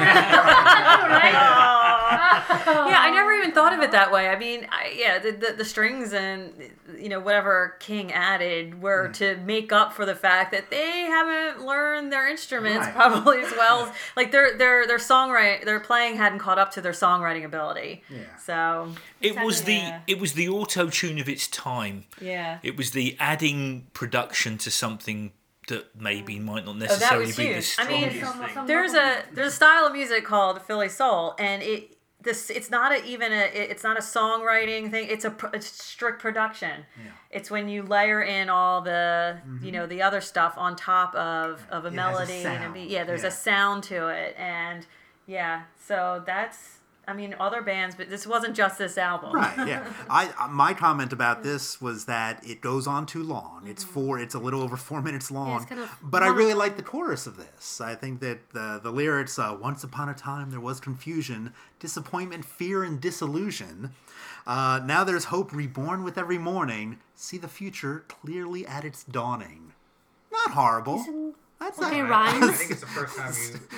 yeah, I never even thought of it that way. I mean, I, yeah, the, the the strings and you know whatever King added were Mm. to make up for the fact that they haven't learned their instruments Right. probably as well. as Like their their their songwrite their playing hadn't caught up to their songwriting ability. Yeah. So It was the Yeah. it was the auto tune of its time. yeah. It was the adding production to something that maybe mm. might not Oh, necessarily was be the huge. I mean, strongest thing. there's a there's a style of music called Philly soul, and it this it's not a, even a it's not a songwriting thing. It's a, pr- it's strict production. It's when you layer in all the you mm-hmm. know the other stuff on top of of a It has a melody and a beat. Yeah, there's yeah. a sound to it, and yeah, so that's I mean other bands, but this wasn't just this album. Right. Yeah. I uh, my comment about this was that it goes on too long. It's four. It's a little over four minutes long. kind of but I really like the chorus of this. I think that the the lyrics. Uh, Once upon a time there was confusion, disappointment, fear, and disillusion. Uh, now there's hope reborn with every morning. See the future clearly at its dawning. Not horrible. That's Okay, not. rhymes. I think it's the first time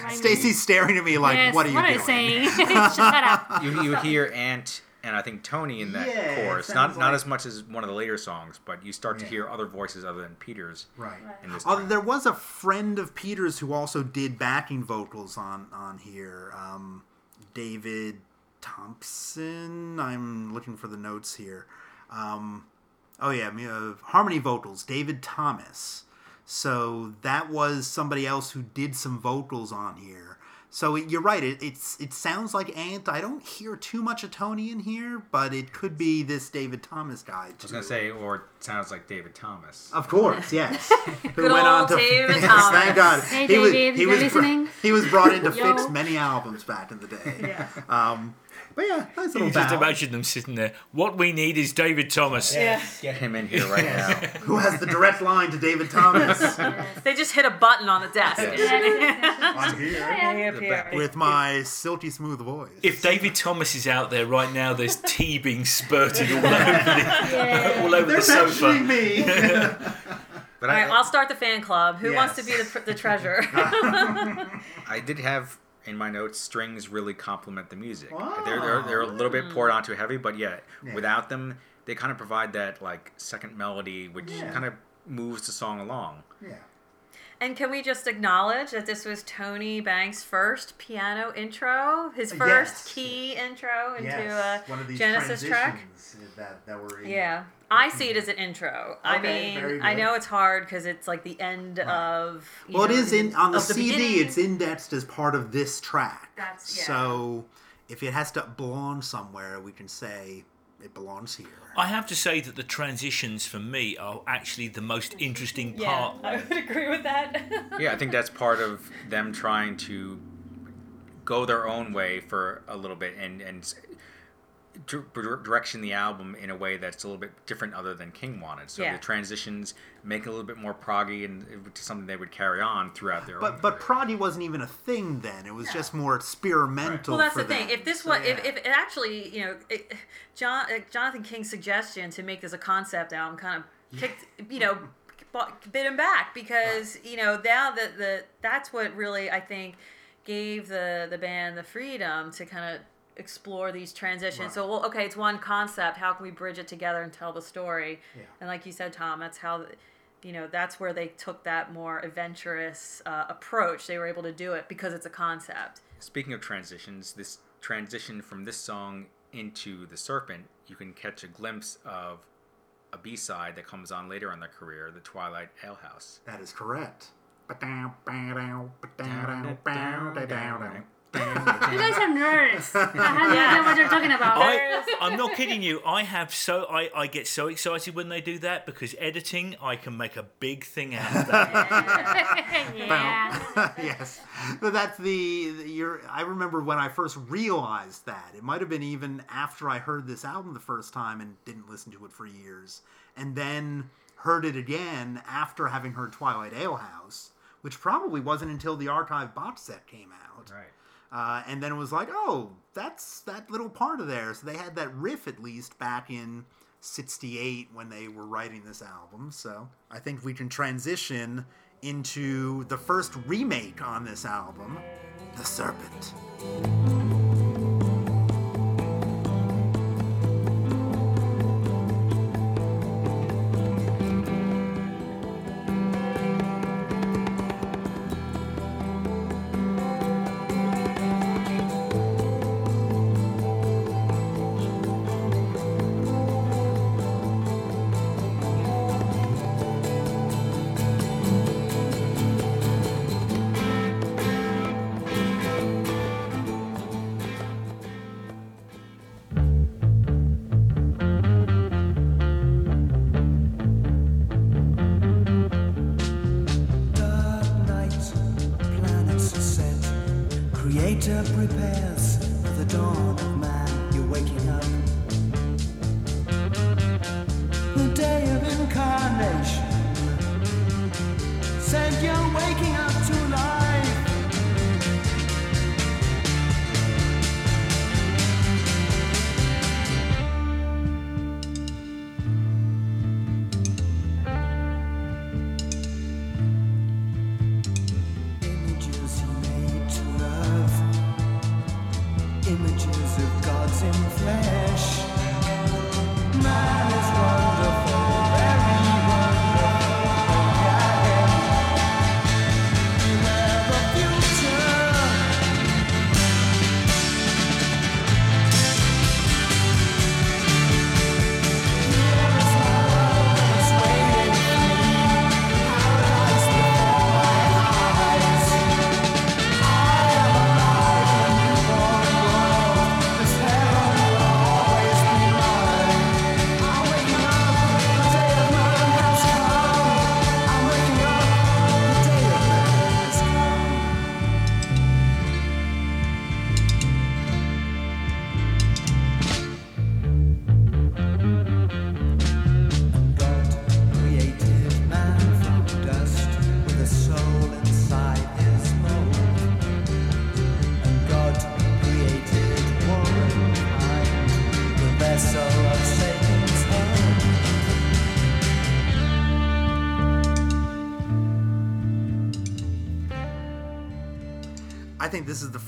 you Stacy's staring at me like, yes, "What are you what doing?" are you saying? Shut up. you, you hear Ant and I think Tony in that Yeah, chorus. sounds Not not as much as one of the later songs, but you start to hear other voices other than Peter's Right. in this. Although there was a friend of Peter's who also did backing vocals on on here, um, David Thompson. I'm looking for the notes here. Um, oh yeah, uh, harmony vocals, David Thomas. So that was somebody else who did some vocals on here. So it, you're right. It, it's it sounds like Ant. I don't hear too much of Tony in here, but it could be this David Thomas guy. I was gonna say, or it sounds like David Thomas. Of course, yes. Who Good old David yes, Thomas. Thank God. Hey, he was, David, he you're was br- listening? he was brought in to fix many albums back in the day. Yeah. Um, but yeah, nice little You just ballad. imagine them sitting there. What we need is David Thomas. Yeah. Get him in here right now. Who has the direct line to David Thomas? They just hit a button on the desk. I'm here They appear. with my silky smooth voice. If David Thomas is out there right now, there's tea being spurted all over the, all over They're the sofa. mentioning me. But All I, right, I'll start the fan club. Who wants to be Yes. the, the treasurer? I did have in my notes strings really complement the music. Wow. They're, they're they're a little bit poured oh. onto heavy, but yeah, Yeah. without them, they kind of provide that like second melody, which Yeah. kind of moves the song along. yeah. and can we just acknowledge that this was Tony Banks' first piano intro, his Yes. first key intro into Yes, a one of these Genesis track? That, that were in. Yeah. I see it as an intro. I Okay, very mean, I know it's hard because it's like the end of. Well, it know, is in on the of CD. beginning. it's indexed as part of this track. That's- yeah. So if it has to belong somewhere, we can say it belongs here. I have to say that the transitions for me are actually the most interesting Yeah, part. I would agree with that. Yeah, I think that's part of them trying to go their own way for a little bit and and s- dir- dir- direction the album in a way that's a little bit different other than King wanted. So Yeah. the transitions make it a little bit more proggy and it was something they would carry on throughout their own. But but proggy wasn't even a thing then. It was just more experimental. Well, that's for the thing. them. If this So, was, yeah. if, if it actually, you know, it, John, uh, Jonathan King's suggestion to make this a concept album kind of kicked, you know, bit him back because you know now that the that's what really I think gave the the band the freedom to kind of explore these transitions. So, well, okay, it's one concept. How can we bridge it together and tell the story? Yeah. And like you said, Tom, that's how. You know, that's where they took that more adventurous uh, approach. They were able to do it because it's a concept. Speaking of transitions, this transition from this song into The Serpent, you can catch a glimpse of a B side that comes on later in their career, The Twilight Alehouse. that is correct. You You guys are nerds. I have no idea what you're talking about. I, I'm not kidding you. I have so I, I get so excited when they do that because editing, I can make a big thing out of that. yeah. yes, but that's the you're. I remember when I first realized that. It might have been even after I heard this album the first time and didn't listen to it for years, and then heard it again after having heard Twilight Alehouse, which probably wasn't until the archive box set came out. Right. Uh, and then it was like, oh, that's that little part of there. So they had that riff at least back in 68 when they were writing this album. So I think we can transition into the first remake on this album, The Serpent.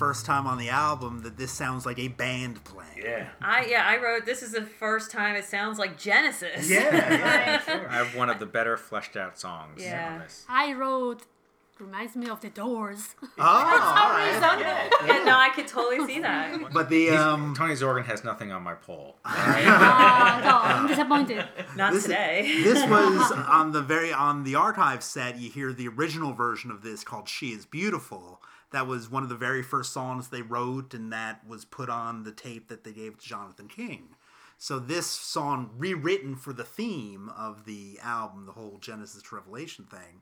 First time on the album that this sounds like a band playing. Yeah. I yeah, I wrote this is the first time it sounds like Genesis. Yeah, I have one of the better fleshed out songs Yeah. on this. I wrote, reminds me of the Doors. Oh, all right. yeah, no, I could totally see that. But the um, Tony Zorgan has nothing on my poll. Ah, no, I'm disappointed. Not This- today. this was on the very on the archive set. You hear the original version of this called "She Is Beautiful." That was one of the very first songs they wrote, and that was put on the tape that they gave to Jonathan King. So this song, rewritten for the theme of the album, the whole Genesis to Revelation thing,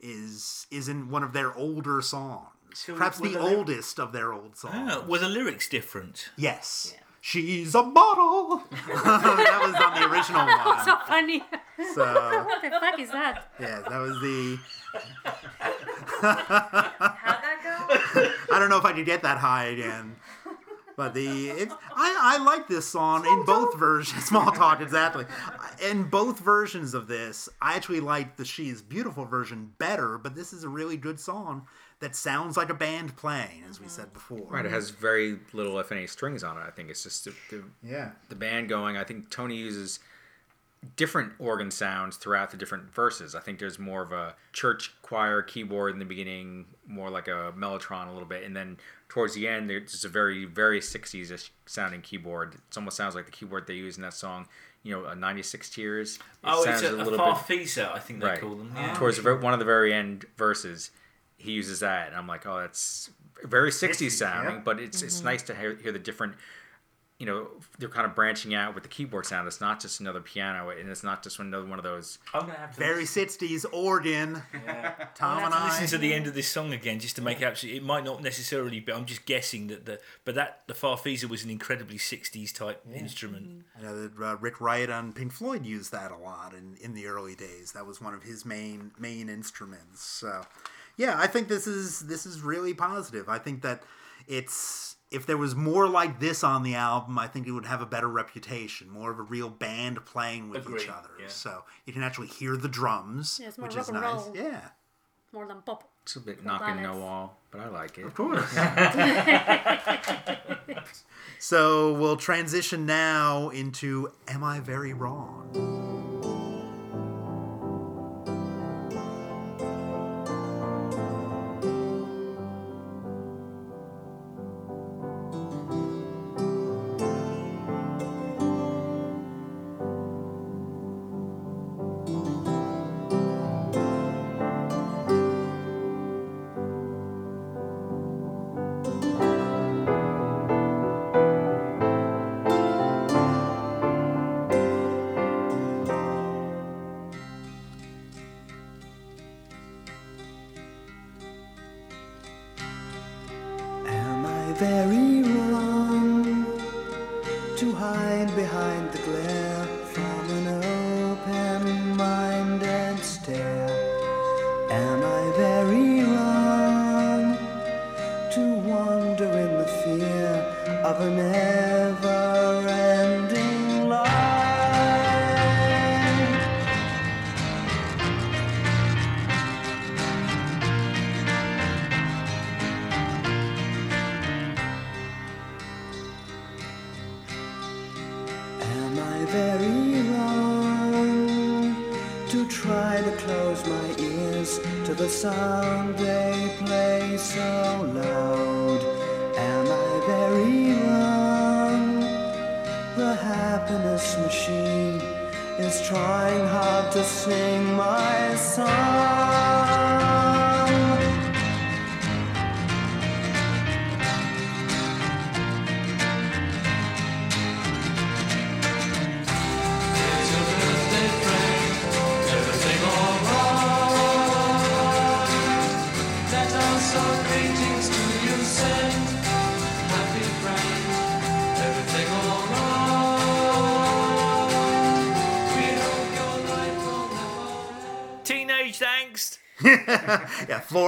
is is in one of their older songs, So perhaps the the lyri- oldest of their old songs. Ah, were the lyrics different? Yes. She's a model. that was on the original one. So funny. So what the fuck is that? yeah, that was the. How'd that go? I don't know if I could get that high again. But the it's I, I like this song in both versions. Small talk, exactly. In both versions of this, I actually like the "She's Beautiful" version better. But this is a really good song that sounds like a band playing, as we mm-hmm. said before. Right, it has very little, if any, strings on it. I think it's just the, the, Yeah. the band going. I think Tony uses different organ sounds throughout the different verses. I think there's more of a church choir keyboard in the beginning, more like a mellotron a little bit, and then towards the end there's a very very 60s sounding keyboard. It almost sounds like the keyboard they use in that song. You know, a 96 Tears. It Oh, it's sounds a, a farfisa, I think they right. call them. Oh. Yeah. Towards the, one of the very end verses, he uses that, and I'm like, oh, that's very 60s sounding, yeah. but it's it's nice to hear, hear the different you know they're kind of branching out with the keyboard sound. It's not just another piano, and it's not just another one of those. I'm gonna have to Very listen, 60s organ. Tom I'm and gonna have to I. listen to the end of this song again just to make absolutely. It might not necessarily, but I'm just guessing that the but that the Farfisa was an incredibly 60s type instrument. I know that uh, Rick Wright on Pink Floyd used that a lot in, in the early days. That was one of his main main instruments. So, yeah, I think this is this is really positive. I think that it's if there was more like this on the album, I think it would have a better reputation. More of a real band playing with each other. yeah. So you can actually hear the drums, Yeah, it's more which rock is and nice. roll. Yeah, More than pop. It's a bit knocking no ballads. wall, but I like it. of course. so we'll transition now into "Am I Very Wrong?"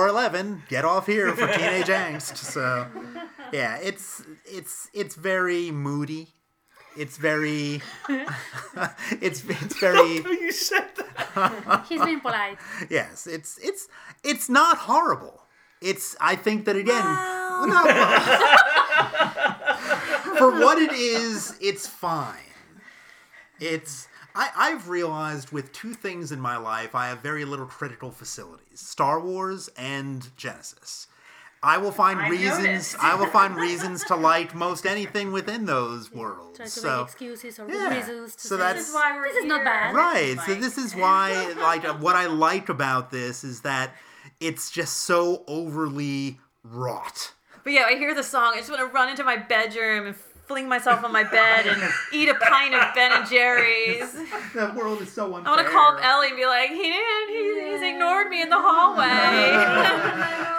Yeah, floor eleven. Get off here for teenage angst. So, yeah, it's it's it's very moody. It's very, it's it's very You said that. He's being polite. yes. It's it's it's not horrible. It's I think that again. no, for what it is, it's fine. It's I, I've realized with two things in my life, I have very little critical facilities: Star Wars and Genesis. I will find I've reasons. I will find reasons to like most anything within those worlds. Try to so make excuses or yeah. reasons to So say that's- This is why we're this is not bad. Right. So this is why, like, uh, what I like about this is that it's just so overly wrought. But yeah, I hear the song. I just want to run into my bedroom and fling myself on my bed and eat a pint of Ben and Jerry's. That world is so unfair. I want to call up Ellie and be like, he didn't. He, he's ignored me in the hallway.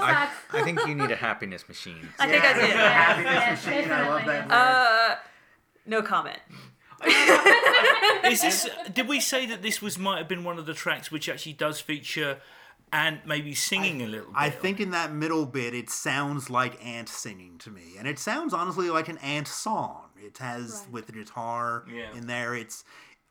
I, I think you need a happiness machine. I think I did. Happiness machine. I love that. word. Uh, no comment. Is this? Did we say that this was might have been one of the tracks which actually does feature Ant maybe singing a little bit? I think in that middle bit, it sounds like Ant singing to me, and it sounds honestly like an Ant song. It has with the guitar Yeah. in there. It's.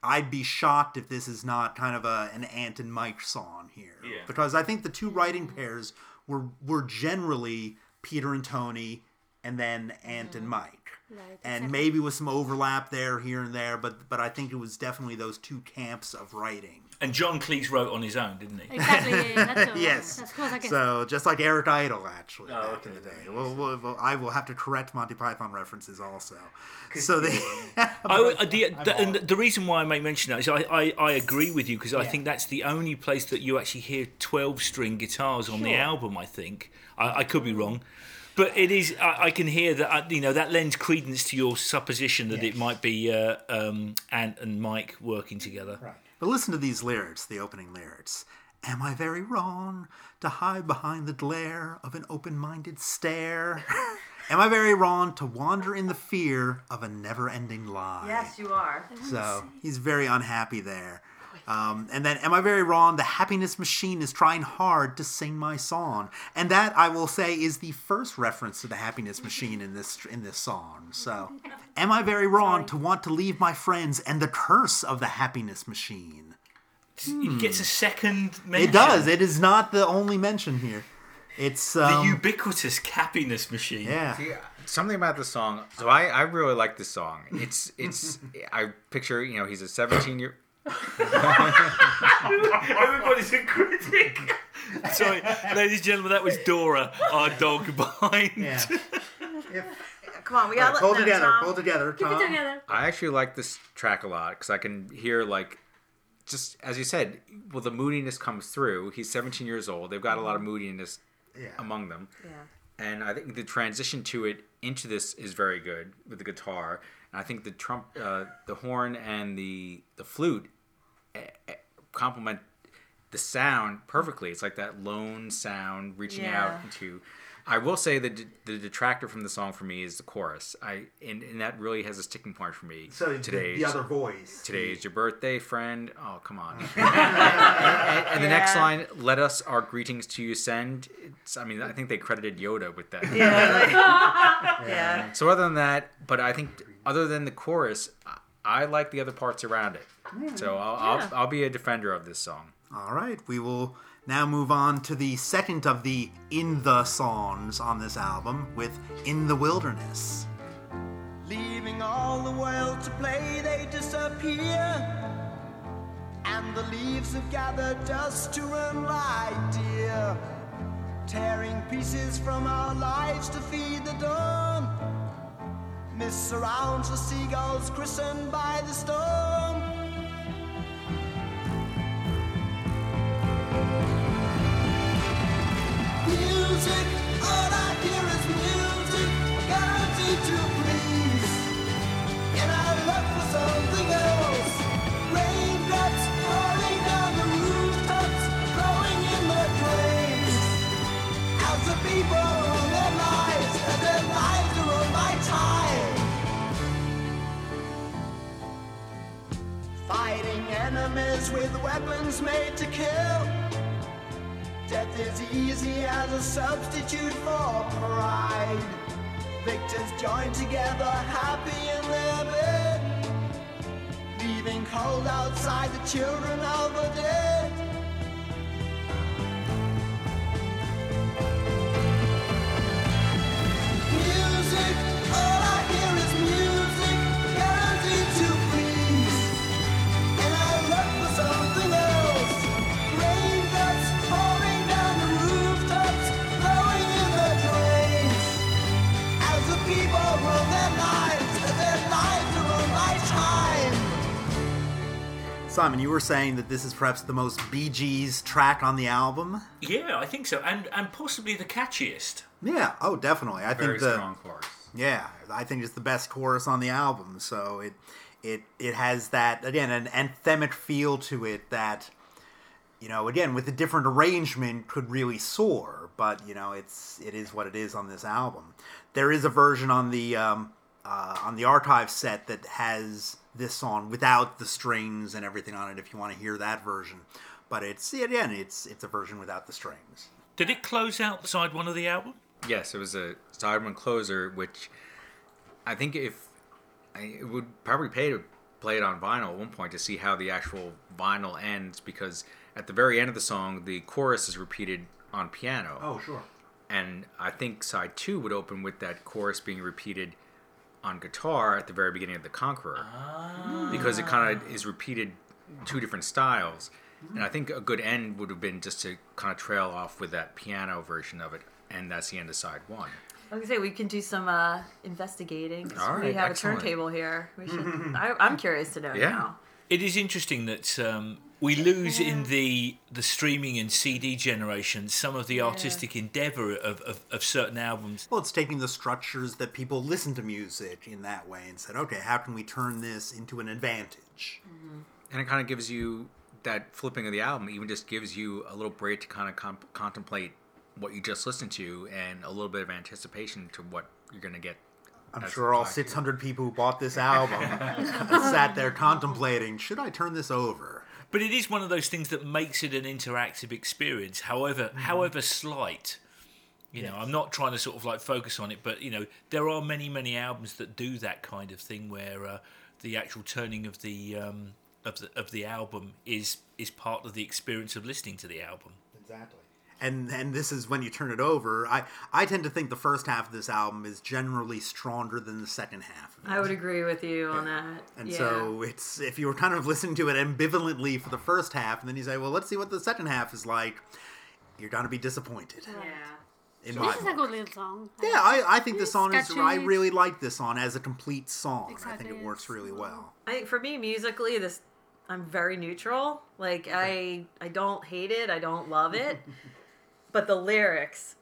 I'd be shocked if this is not kind of a an Ant and Mike song here, Yeah. because I think the two writing pairs were were generally Peter and Tony, and then Ant and mm-hmm. Mike. Right, and exactly. maybe with some overlap there, here and there, but but I think it was definitely those two camps of writing. And John Cleese wrote on his own, didn't he? Exactly. Yeah, that's all. yes. That's close I guess. So just like Eric Idle, actually, Oh, back in the day. Well, well, well, I will have to correct Monty Python references also. So they, Oh, uh, the, the, and the reason why I make mention that is I, I, I agree with you because I think that's the only place that you actually hear 12 string guitars on the album, I think. I, I could be wrong. But it is. I, I can hear that. uh, You know that lends credence to your supposition that it might be uh, um, Ant and Mike working together. Right. But listen to these lyrics, the opening lyrics. Am I very wrong to hide behind the glare of an open minded stare? Am I very wrong to wander in the fear of a never ending lie? Yes, you are. So he's very unhappy there. Um, and then, am I very wrong? The happiness machine is trying hard to sing my song, and that I will say is the first reference to the happiness machine in this in this song. So, am I very wrong to want to leave my friends and the curse of the happiness machine? It gets a second mention. It does. It is not the only mention here. It's The um, ubiquitous happiness machine. yeah. Yeah, something about the song. So I, I really like this song. It's it's I picture you know he's a 17 year. Everybody's a critic. Sorry, ladies and gentlemen, that was Dora, our dog behind. Yeah. Come on, we gotta let Pull them, together. Tom. Pull together. Keep it Tom. together. I actually like this track a lot because I can hear like just as you said, well the moodiness comes through. He's 17 years old. They've got a lot of moodiness Yeah. among them. Yeah. and I think the transition to it into this is very good with the guitar. And I think the trump, uh, the horn, and the the flute complement the sound perfectly. It's like that lone sound reaching out Yeah. into. I will say that the detractor from the song for me is the chorus. I and, and that really has a sticking point for me. So the- today's the other voice. Today is your birthday, friend. Oh, come on. and, and- and the next line, let us our greetings to you send. It's, I mean, I think they credited Yoda with that. Yeah. yeah. So other than that, but I think other than the chorus, I, I like the other parts around it. So I'll, Yeah. I'll, I'll be a defender of this song. All right, we will now move on to the second of the in the songs on this album with In the Wilderness. Leaving all the world to play, they disappear. And the leaves have gathered dust to run like deer. Tearing pieces from our lives to feed the dawn. Mist surrounds the seagulls christened by the storm. Enemies with weapons made to kill. Death is easy as a substitute for pride. Victors join together, happy in their bed. Leaving cold outside the children of the dead. Simon, you were saying that this is perhaps the most Bee Gees track on the album. Yeah, I think so, and and possibly the catchiest. Yeah, oh, definitely. I Very think the strong chorus. yeah, I think it's the best chorus on the album. So it it it has that again an anthemic feel to it that you know again with a different arrangement could really soar. But you know it's it is what it is on this album. There is a version on the um, uh, on the archive set that has this song without the strings and everything on it. If you want to hear that version, but it's again it's it's a version without the strings. Did it close out side one of the album? Yes, it was a side one closer, which I think if it would probably pay to play it on vinyl at one point to see how the actual vinyl ends because at the very end of the song the chorus is repeated on piano. Oh sure. and I think side two would open with that chorus being repeated on guitar at the very beginning of the Conqueror, because it kind of is repeated two different styles, and I think a good end would have been just to kind of trail off with that piano version of it, and that's the end of side one. I was gonna say we can do some uh, investigating. 'cause All we have excellent. a turntable here. We should. I, I'm curious to know Yeah. now. It is interesting that um, we lose in the the streaming and CD generation some of the artistic endeavor of, of, of certain albums. Well, it's taking the structures that people listen to music in that way and said, okay, how can we turn this into an advantage? Mm-hmm. and it kind of gives you that flipping of the album even just gives you a little break to kind of comp- contemplate what you just listened to and a little bit of anticipation to what you're going to get I'm as sure all 600 people who bought this album sat there contemplating, should I turn this over? But it is one of those things that makes it an interactive experience, however however slight. You know, I'm not trying to sort of like focus on it, but you know, there are many many albums that do that kind of thing where uh, the actual turning of the um, of the of the album is is part of the experience of listening to the album. Exactly. And and this is when you turn it over. I I tend to think the first half of this album is generally stronger than the second half. Of it. I would agree with you on that. And yeah. so it's if you were kind of listening to it ambivalently for the first half, and then you say, well, let's see what the second half is like. You're gonna be disappointed. yeah. In my This is a good little song. yeah, I, I think the It's song is. I really like this song as a complete song. I think it works really well. I think for me musically, this I'm very neutral. Like I I don't hate it, I don't love it, but the lyrics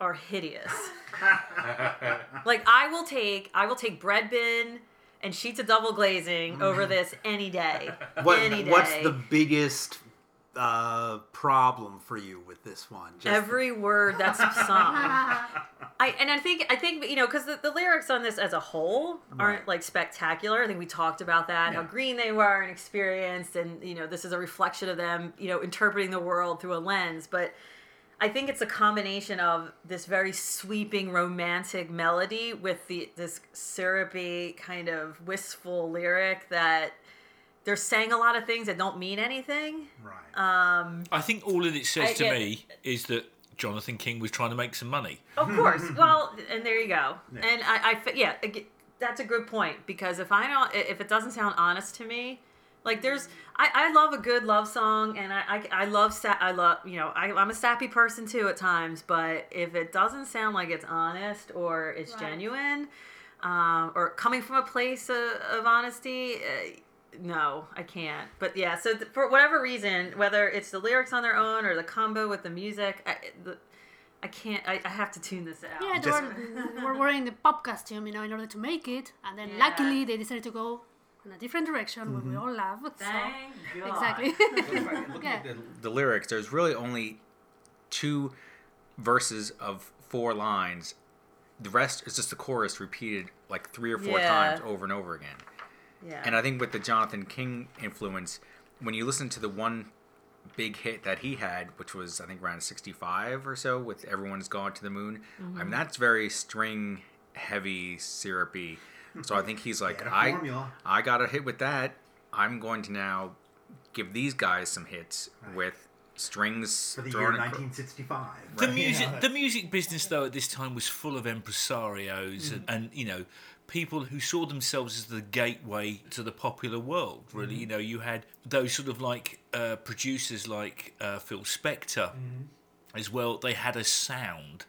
are hideous. like I will take I will take bread bin and sheets of double glazing over this any day. What, any day. what's the biggest uh, problem for you with this one? Just every word that's sung. I and I think I think you know because the, the lyrics on this as a whole aren't Right. like spectacular. I think we talked about that how green they were and experienced, and you know this is a reflection of them you know interpreting the world through a lens, but. I think it's a combination of this very sweeping romantic melody with the this syrupy kind of wistful lyric that they're saying a lot of things that don't mean anything. right. Um, I think all that it says I to get- me is that Jonathan King was trying to make some money. Of course. well, and there you go. Yeah. And I, I, fe- yeah, that's a good point because if I don't, if it doesn't sound honest to me, like there's, I, I love a good love song, and I, I, I love, sa- I love, you know, I, I'm a sappy person too at times, but if it doesn't sound like it's honest or it's Right. genuine, um, or coming from a place of, of honesty. Uh, no, I can't. But yeah, so th- for whatever reason, whether it's the lyrics on their own or the combo with the music, I, the, I can't. I, I have to tune this out. Yeah, they were, were wearing the pop costume, you know, in order to make it, and then Yeah. luckily they decided to go in a different direction where we all love. So, God. exactly. Looking Yeah. at the, the lyrics, there's really only two verses of four lines. The rest is just the chorus repeated like three or four Yeah. times over and over again. Yeah. And I think with the Jonathan King influence, when you listen to the one big hit that he had, which was I think around 65 or so, with Everyone's Gone to the Moon, I mean that's very string heavy, syrupy. So I think he's like, Get a I, formula. I got a hit with that. I'm going to now give these guys some hits with strings For the year thrown acro- 1965. The right? music, Yeah. the music business, though, at this time was full of impresarios and, and you know people who saw themselves as the gateway to the popular world. Really, you know, you had those sort of like uh, producers like uh, Phil Spector. As well, they had a sound.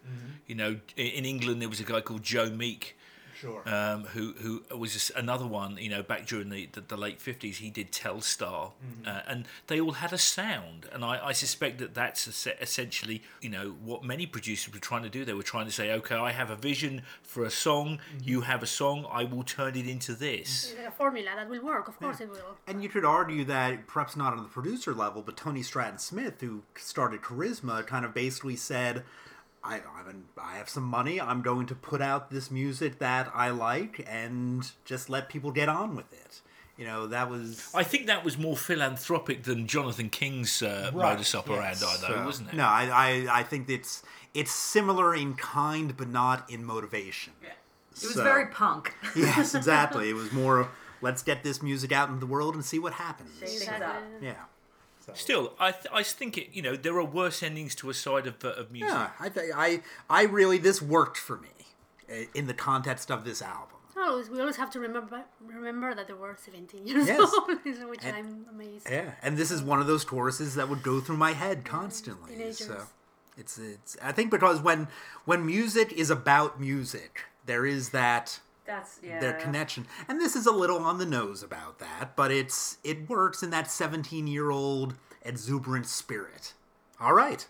You know, in England there was a guy called Joe Meek, Sure. um, who who was just another one. You know, back during the, the, the late fifties, he did Telstar, uh, and they all had a sound. And I, I suspect that that's essentially, you know, what many producers were trying to do. They were trying to say, okay, I have a vision for a song. You have a song. I will turn it into this. a formula that will work, of course it will. And you could argue that perhaps not on the producer level, but Tony Stratton Smith, who started Charisma, kind of basically said, I, I, mean, I have some money. I'm going to put out this music that I like and just let people get on with it. You know, that was. I think that was more philanthropic than Jonathan King's uh, Right, modus operandi, yes. though, So, wasn't it? No, I, I, I think it's it's similar in kind, but not in motivation. it was very punk. yes, exactly. It was more, let's get this music out into the world and see what happens. Shake things Exactly. up. Yeah. Still, I th- I think it. You know, there are worse endings to a side of uh, of music. Yeah, I think I I really this worked for me uh, in the context of this album. Always, we always have to remember remember that there were 17 years Yes. old, which And- I'm amazed. Yeah, and this is one of those choruses that would go through my head constantly. Teenagers. So it's it's I think because when when music is about music, there is that That's yeah. their connection. And this is a little on the nose about that, but it's it works in that 17-year-old exuberant spirit. All right.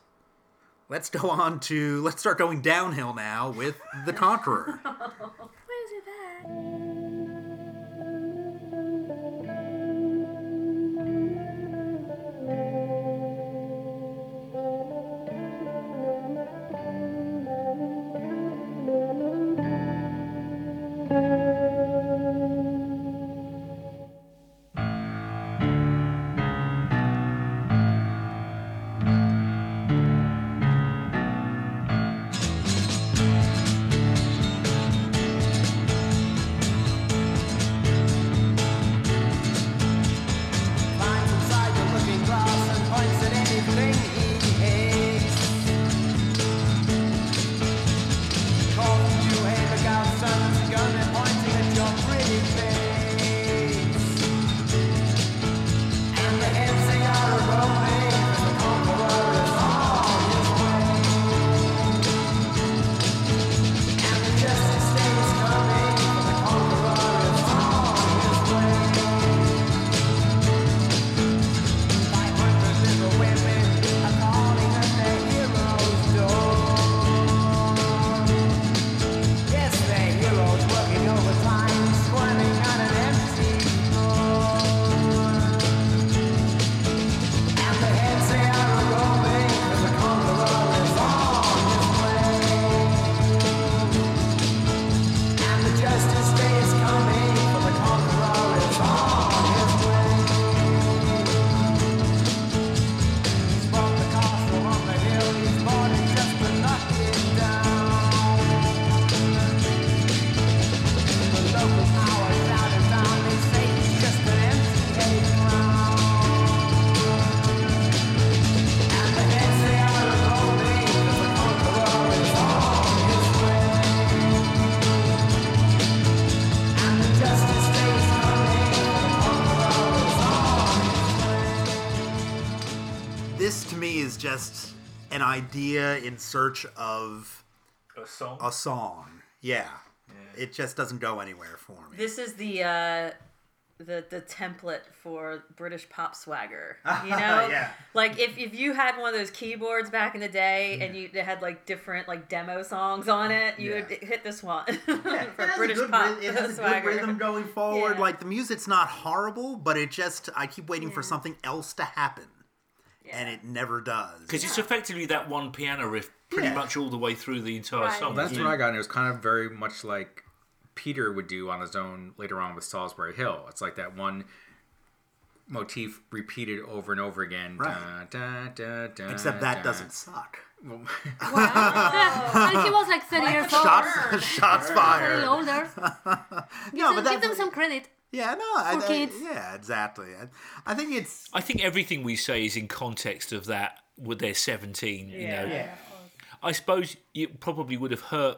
Let's go on to let's start going downhill now with The Conqueror. Where's it at? Idea in search of A song. a song. Yeah. It just doesn't go anywhere for me. This is the uh, the the template for British pop swagger. You know, Yeah. like if, if you had one of those keyboards back in the day and you they had like different like demo songs on it, you Yeah. would hit this one it for has British a good, pop ry- it has a good rhythm going forward. Yeah. Like the music's not horrible, but it just I keep waiting for something else to happen, and it never does. Because it's effectively that one piano riff pretty Yeah. much all the way through the entire Right. song. That's what I got. And it was kind of very much like Peter would do on his own later on with Solsbury Hill. It's like that one motif repeated over and over again. Right. Da, da, da, da, Except that da. doesn't suck. and he was like 30 years old. Shots, shots A fired. little older. No, So but give them that's some credit. Yeah, no, I, For I- kids. yeah, exactly. I, I think it's I think everything we say is in context of that. With their seventeen, you know. Yeah. I suppose it probably would have hurt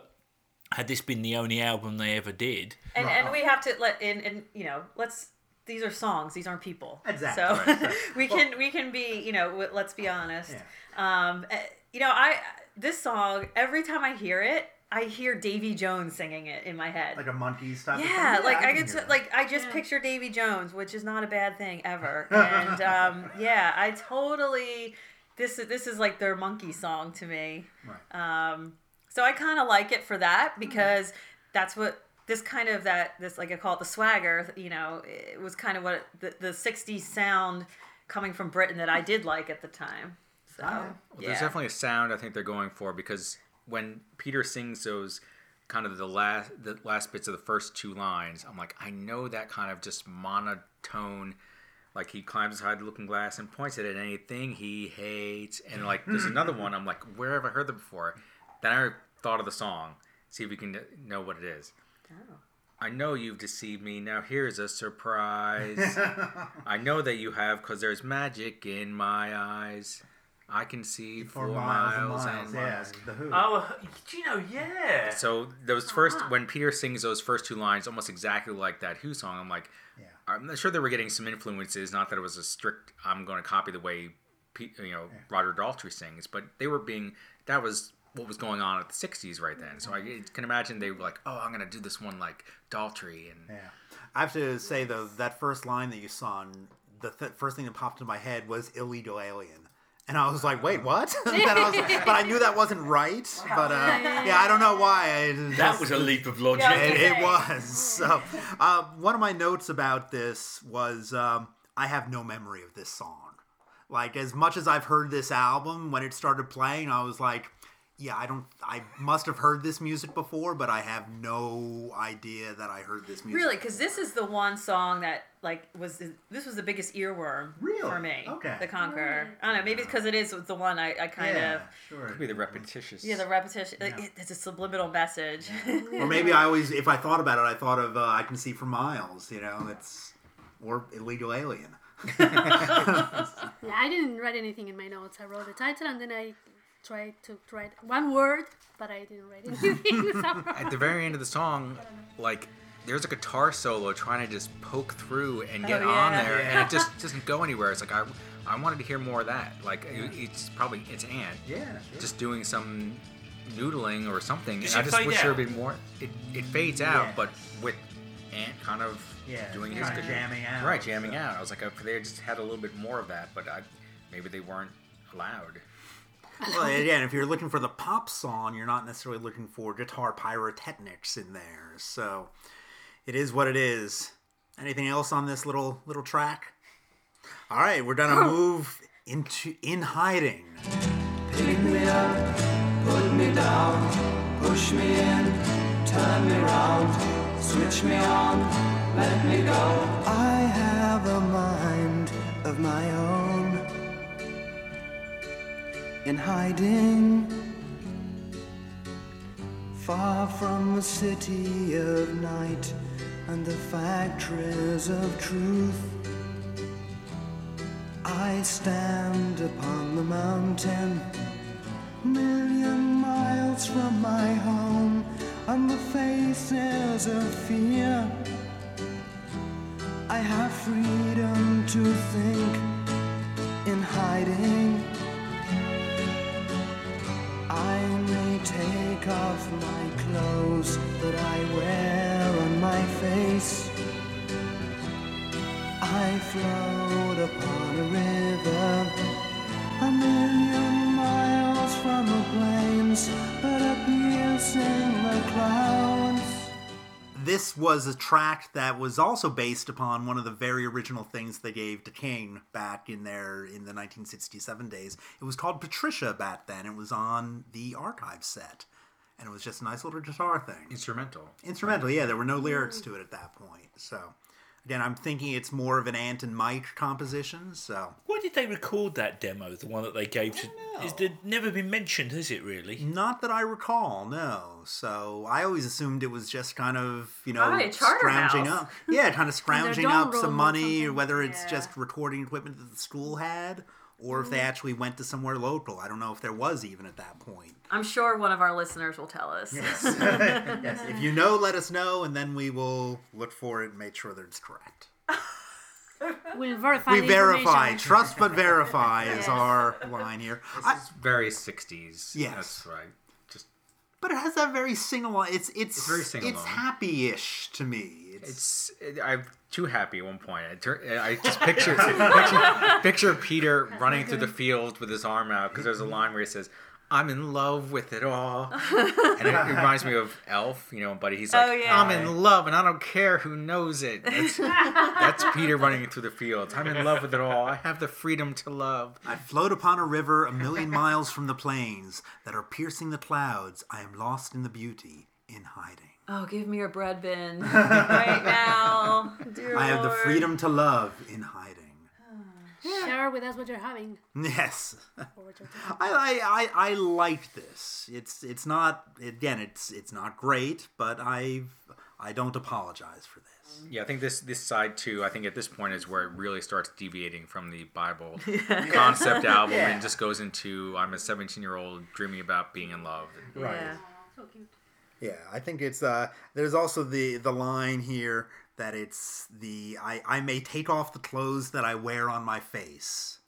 had this been the only album they ever did. and and we have to let in and you know let's these are songs these aren't people Exactly. so we can we can be you know let's be honest um eh, you know i this song every time i hear it i hear davy jones singing it in my head like a Monkees type. yeah, of thing. like I can get to, like I just picture Davy Jones, which is not a bad thing ever. And um, yeah, I totally this is this is like their monkey song to me. Um, so I kind of like it for that because that's what this kind of that this like I call it the swagger. You know, it was kind of what the the '60s sound coming from Britain that I did like at the time. So Well, yeah. There's definitely a sound I think they're going for because when Peter sings those kind of the last the last bits of the first two lines, I'm like, I know that kind of just monotone. Like he climbs inside the looking glass and points it at anything he hates, and like there's another one. I'm like, where have I heard that before? Then I thought of the song. See if we can know what it is. Oh. I know you've deceived me. Now here's a surprise. I know that you have because there's magic in my eyes. I can see for for miles, miles, and miles. and yeah, miles. the Who. Oh, do you know? Yeah. So those first when Peter sings those first two lines, almost exactly like that Who song. I'm like, Yeah. I'm not sure they were getting some influences. Not that it was a strict. I'm going to copy the way, Pe- you know, Roger Daltrey sings, but they were being. That was what was going on at the 60s right then. So I can imagine they were like, oh, I'm going to do this one like Daltrey. And Yeah. I have to say though, that first line that you saw, and the th- first thing that popped into my head was illegal alien. And I was like, wait, what? And I was like- but I knew that wasn't right. But uh, yeah, I don't know why. Just- That was a leap of logic. Yeah. it, it was. So, uh, one of my notes about this was um, I have no memory of this song. Like, as much as I've heard this album, when it started playing, I was like, yeah, I don't, I must have heard this music before, but I have no idea that I heard this music. Really, because this is the one song that like was this was the biggest earworm Really? for me. Okay. The Conqueror. I don't know. Maybe because it is the one I, I kind of sure. could be the repetitious. yeah the repetition. It, it's a subliminal message. Or maybe I always, if I thought about it, I thought of uh, I Can See for Miles, you know, it's, or Illegal Alien. Yeah, I didn't write anything in my notes. I wrote the title and then I tried to write one word, but I didn't write anything. At the very end of the song, like, there's a guitar solo trying to just poke through and oh, get Oh, on yeah. there, and it just doesn't go anywhere. It's like, I, I wanted to hear more of that. Like, it- it's probably, it's Ant. Yeah. just doing some noodling or something. And I just fade wish there would be more. It, it fades out, Yeah. but with Ant kind of doing his good jamming out, right, jamming so. out. I was like, if they just had a little bit more of that, but I, maybe they weren't allowed. Well, again, if you're looking for the pop song, you're not necessarily looking for guitar pyrotechnics in there. So it is what it is. Anything else on this little little track? All right, we're gonna move into in hiding. Pick me up, put me down, push me in, turn me round, switch me on, let me go. I have a mind of my own. In hiding, far from the city of night and the factories of truth. I stand upon the mountain, million miles from my home, and the faces of fear. I have freedom to think in hiding. I may take off my clothes that I wear my face. I float upon a river, a million miles from the plains, but appears in the clouds. This was a track that was also based upon one of the very original things they gave to King back in their in the 1967 days. It was called Patricia back then. It was on the archive set, and it was just a nice little guitar thing. Instrumental. Instrumental, yeah. There were no lyrics mm. to it at that point. So, again, I'm thinking it's more of an Ant and Mike composition. So, Why did they record that demo, the one that they gave to? It's never been mentioned, has it really? not that I recall, no. So, I always assumed it was just kind of you know Probably scrounging house. up, yeah, kind of scrounging up some money, or something. whether it's Yeah. just recording equipment that the school had, or if they Mm. actually went to somewhere local. I don't know if there was even at that point. I'm sure one of our listeners will tell us. Yes. yes. If you know, let us know, and then we will look for it and make sure that it's correct. we'll verify We verify, trust but verify is Yes. our line here. I, It's very 60s. Yes. That's right. Just but it has that very sing-along. It's it's It's very sing-along. It's happy-ish to me. It's, it's I'm too happy at one point. I, tur- I just picture, picture picture Peter running through the field with his arm out because there's a line where he says, "I'm in love with it all," and it, reminds me of Elf, you know. But he's like, Oh, yeah. "I'm in love, and I don't care who knows it." That's, that's Peter running through the fields. I'm in love with it all. I have the freedom to love. I float upon a river a million miles from the plains that are piercing the clouds. I am lost in the beauty in hiding. Oh, give me your bread bin right now. Dear I have the Lord. freedom to love in hiding. Share with us what you're having. Yes. Or what you're doing. I, I, I, I like this. It's it's not again it's it's not great, but I I don't apologize for this. Yeah, I think this this side too. I think at this point is where it really starts deviating from the Bible concept album and just goes into I'm a 17 year old dreaming about being in love. Yeah. So cute. Yeah, I think it's uh there's also the the line here that it's the I I may take off the clothes that I wear on my face.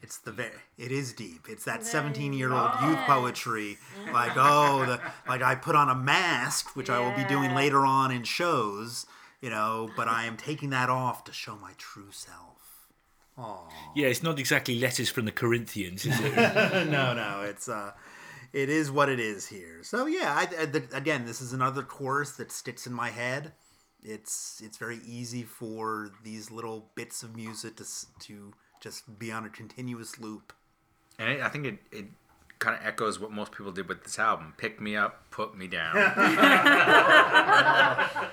It's the very it is deep. It's that 17 year old youth poetry, like oh, the like I put on a mask, which I will be doing later on in shows, you know, but I am taking that off to show my true self. Yeah, it's not exactly letters from the Corinthians, is it? no, no, it's uh, it is what it is here. So yeah, I, I, the, again, this is another chorus that sticks in my head. It's it's very easy for these little bits of music to to just be on a continuous loop. And it, I think it, it kind of echoes what most people did with this album pick me up, put me down.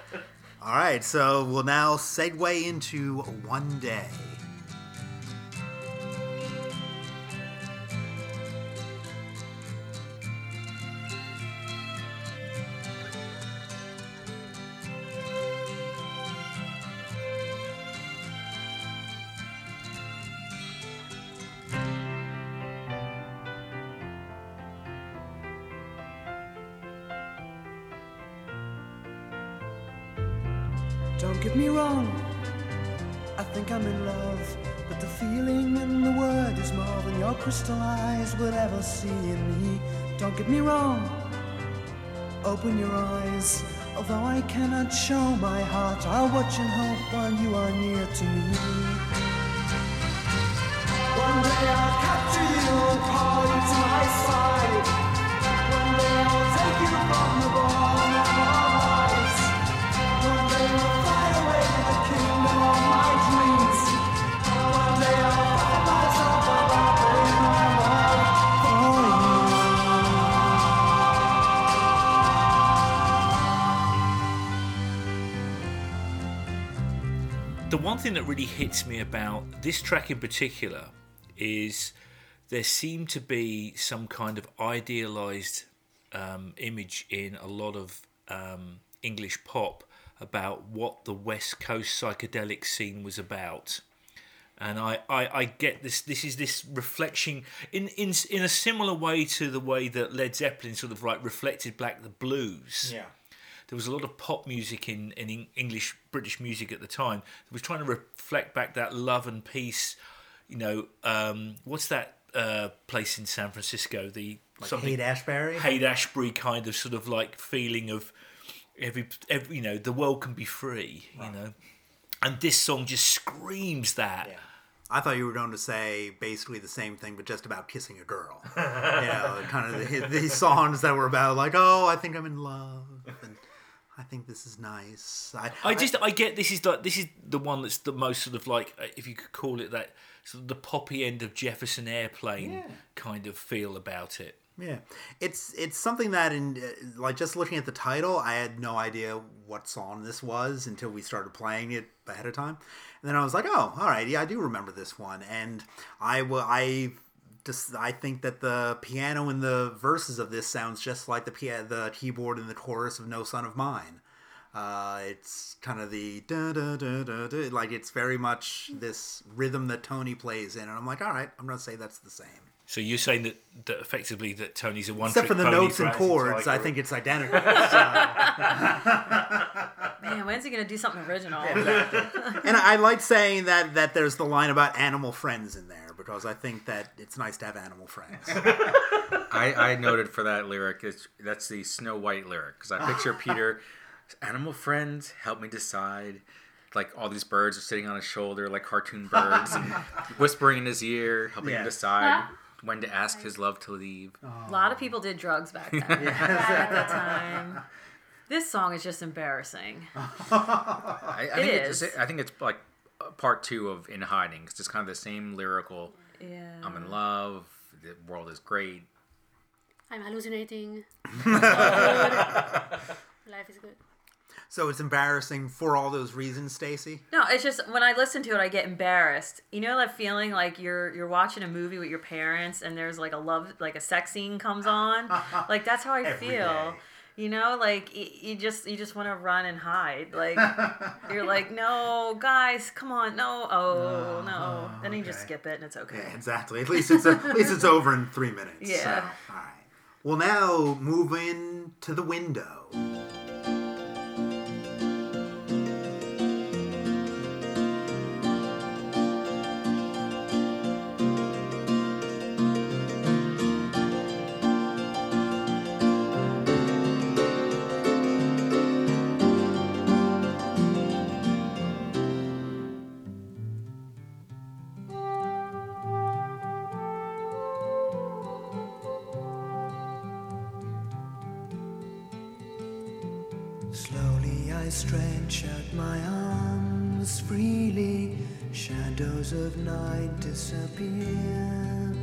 All right, so we'll now segue into one day. Open your eyes. Although I cannot show my heart, I'll watch and hope while you are near to me. One day I'll capture you and call you to my side. One day I'll take you from the bottom thing that really hits me about this track in particular is there seemed to be some kind of idealized um, image in a lot of um, English pop about what the West Coast psychedelic scene was about. And I, I, I get this. This is this reflection in, in in a similar way to the way that Led Zeppelin sort of like reflected back the blues there was a lot of pop music in, in English British music at the time that was trying to reflect back that love and peace. You know, um, what's that uh, place in San Francisco? The something Haight Ashbury. Haight Ashbury kind of sort of like feeling of every, every you know the world can be free. You know, and this song just screams that. Yeah. I thought you were going to say basically the same thing, but just about kissing a girl. you know, kind of the, these songs that were about like, oh, I think I'm in love, I think this is nice. I, I just I get this is like this is the one that's the most sort of like uh, if you could call it that sort of the poppy end of Jefferson Airplane kind of feel about it. Yeah, it's it's something that in uh, like just looking at the title, I had no idea what song this was until we started playing it ahead of time, and then I was like, oh, all right, yeah, I do remember this one, and I will I just I think that the piano in the verses of this sounds just like the pia- the keyboard in the chorus of No Son of Mine. Uh, it's kind of the da, da, da, da, da, like it's very much this rhythm that Tony plays in, and I'm like, all right, I'm gonna say that's the same. So you're saying that, that effectively that Tony's a one Except for the notes and chords, chords, I think it's identical. So- Man, when's he gonna do something original? and I like saying that that there's the line about animal friends in there because I think that it's nice to have animal friends. I, I noted for that lyric, it's, that's the Snow White lyric, because I picture Peter, animal friends, help me decide. Like all these birds are sitting on his shoulder, like cartoon birds, and whispering in his ear, helping Yeah. him decide when to ask his love to leave. Oh. A lot of people did drugs back then. at that time. This song is just embarrassing. I, I think It it's. I think it's like part two of In Hiding. It's just kind of the same lyrical. Yeah. I'm in love. The world is great. I'm hallucinating. Life is good. so it's embarrassing for all those reasons, Stacy. No, it's just when I listen to it, I get embarrassed. You know that feeling like you're you're watching a movie with your parents and there's like a love like a sex scene comes on. like that's how I Every feel. day. You know, like y- you just you just want to run and hide. Like you're like, no, guys, come on, no, oh no. Oh, then you just skip it and it's okay. Yeah, exactly. At least it's at least it's over in three minutes. Yeah. So, all right. We'll now move in to the window. Slowly I stretch out my arms freely, shadows of night disappear.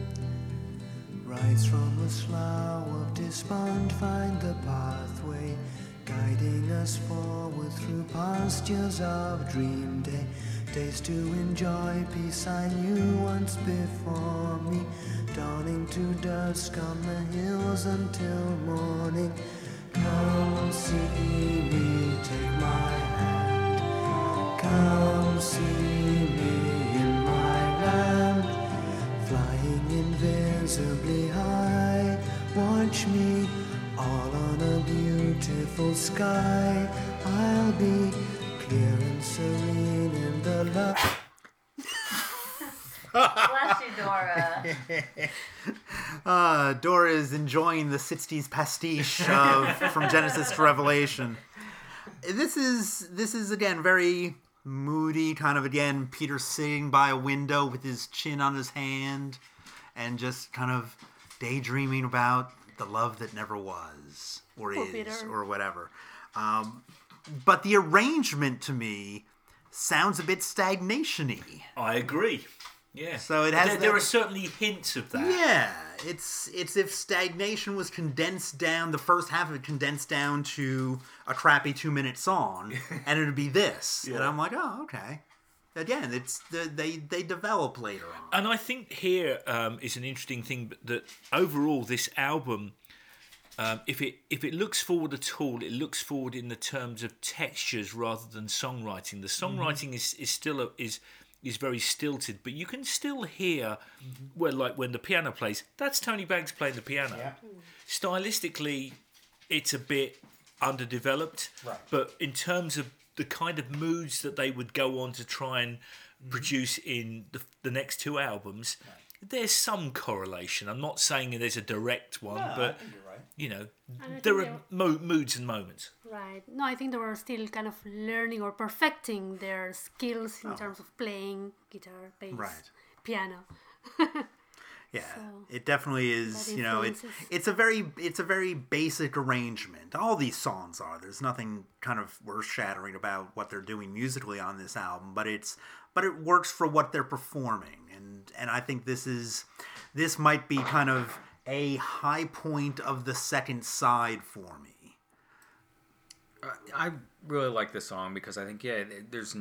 Rise from the slough of despond, find the pathway, guiding us forward through pastures of dream day. Days to enjoy peace I knew once before me, dawning to dusk on the hills until morning. Come see me, take my hand. Come see me in my land, flying invisibly high. Watch me all on a beautiful sky. I'll be clear and serene in the light. Bless you, Dora. Uh, Dora is enjoying the 60s pastiche of from Genesis to Revelation. This is this is again very moody, kind of again Peter sitting by a window with his chin on his hand and just kind of daydreaming about the love that never was or Poor is Peter. or whatever. Um, but the arrangement to me sounds a bit stagnation-y. I agree. Yeah. So it has There, there are certainly hints of that. Yeah, it's it's if stagnation was condensed down, the first half of it condensed down to a crappy two minute song, and it'd be this. And I'm like, oh, okay. Again, it's the, they they develop later on. And I think here um, is an interesting thing but that overall this album, um, if it if it looks forward at all, it looks forward in the terms of textures rather than songwriting. The songwriting is, is still a, is is very stilted, but you can still hear well, like when the piano plays. That's Tony Banks playing the piano. Stylistically, it's a bit underdeveloped, Right. but in terms of the kind of moods that they would go on to try and produce in the, the next two albums, there's some correlation. I'm not saying there's a direct one, but you know, there are mo- moods and moments. Right. No, I think they were still kind of learning or perfecting their skills in oh. terms of playing guitar, bass, Right. piano. Yeah, So, it definitely is. You know, it's it's a very it's a very basic arrangement. All these songs are. There's nothing kind of earth shattering about what they're doing musically on this album, but it's but it works for what they're performing, and and I think this is this might be kind of a high point of the second side for me. I really like this song because I think yeah, there's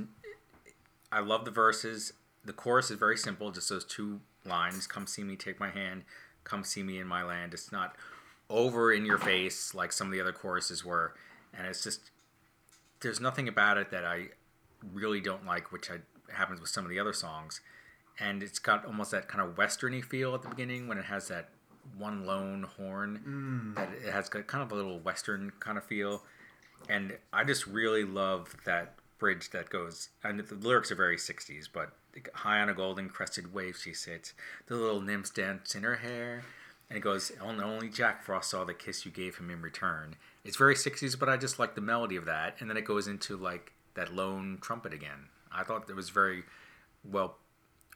I love the verses. The chorus is very simple, just those two lines: "Come see me, take my hand. Come see me in my land." It's not over in your face like some of the other choruses were, and it's just there's nothing about it that I really don't like, which I, happens with some of the other songs. And it's got almost that kind of westerny feel at the beginning when it has that one lone horn. Mm. That it has got kind of a little western kind of feel and I just really love that bridge that goes. And the lyrics are very '60s, but high on a golden crested wave she sits, the little nymphs dance in her hair, and it goes. Only Jack Frost saw the kiss you gave him in return. It's very '60s, but I just like the melody of that, and then it goes into like that lone trumpet again. I thought it was very well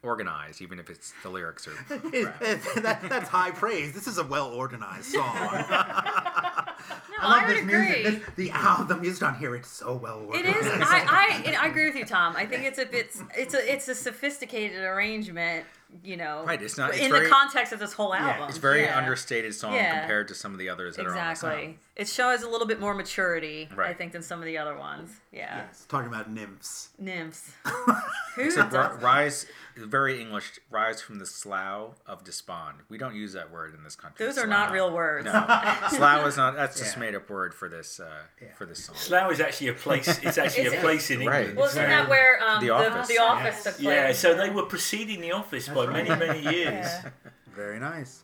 organized, even if it's the lyrics are. that, that's high praise. This is a well organized song. No, I, would agree. music. This, the the music on here it's so well worked. organized. is. I, I I agree with you, Tom. I think it's a bit. It's a it's a sophisticated arrangement. You know, Right, it's not- it's in very- the context of this whole album. It's a very Yeah. understated song Yeah. compared to some of the others that are on. Exactly. It shows a little bit more maturity, I think, than some of the other ones. Yeah. Yes, talking about nymphs. Nymphs. Who ri- rise, very English. Rise from the slough of despond. We don't use that word in this country. Those are not real words. No, slough is not. That's just made up word for this uh, for this song. Slough is actually a place. It's actually Is a it? place in Right. England. Well, isn't that where um, The the, Office. the, office Yes. took place? yeah, so they were preceding The Office by many, many years. Yeah. Very nice.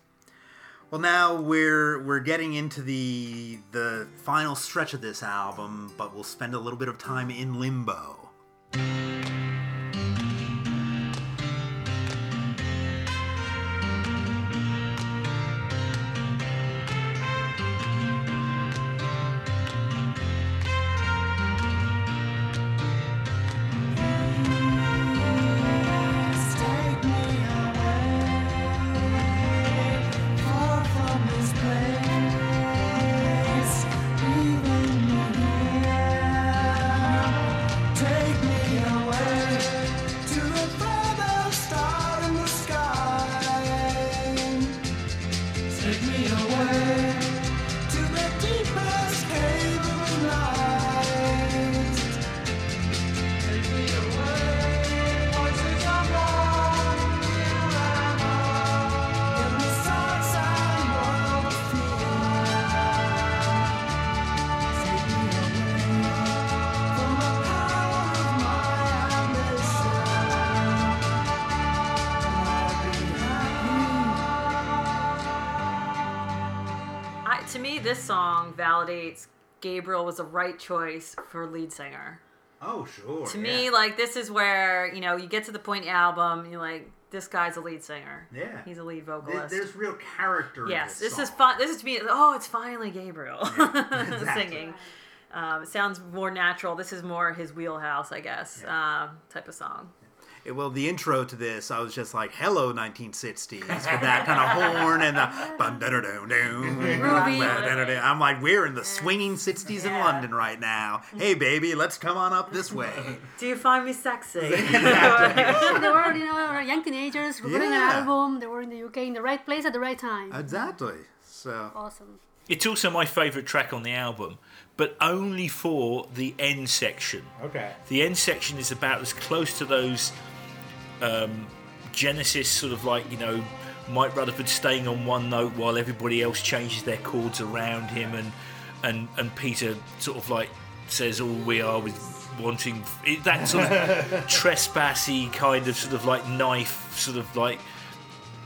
Well, now we're we're getting into the the final stretch of this album, but we'll spend a little bit of time in limbo. Gabriel was the right choice for lead singer. Oh, sure. To me, like this is where you know you get to the point in the album, you're like, this guy's a lead singer. Yeah. he's a lead vocalist. there's real character. yes, in this, this is fun. This is to me. Oh, it's finally Gabriel exactly. singing. Um, it sounds more natural. This is more his wheelhouse, I guess, um, type of song. It- well, the intro to this, I was just like, "Hello, 1960s," with that kind of horn and the. I'm like, we're in the swinging 60s in London right now. Hey, baby, let's come on up this way. Do you find me sexy? they were, you know, young teenagers recording Yeah. an album. They were in the UK in the right place at the right time. exactly. So. awesome. It's also my favourite track on the album, but only for the end section. Okay. The end section is about as close to those um, Genesis sort of like you know Mike Rutherford staying on one note while everybody else changes their chords around him, and and and Peter sort of like says all we are with wanting that sort of trespassy kind of sort of like knife sort of like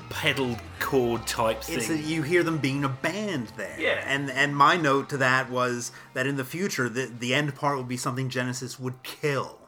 pedal chord type thing. It's you hear them being a band there. Yeah. And and my note to that was that in the future the the end part would be something Genesis would kill.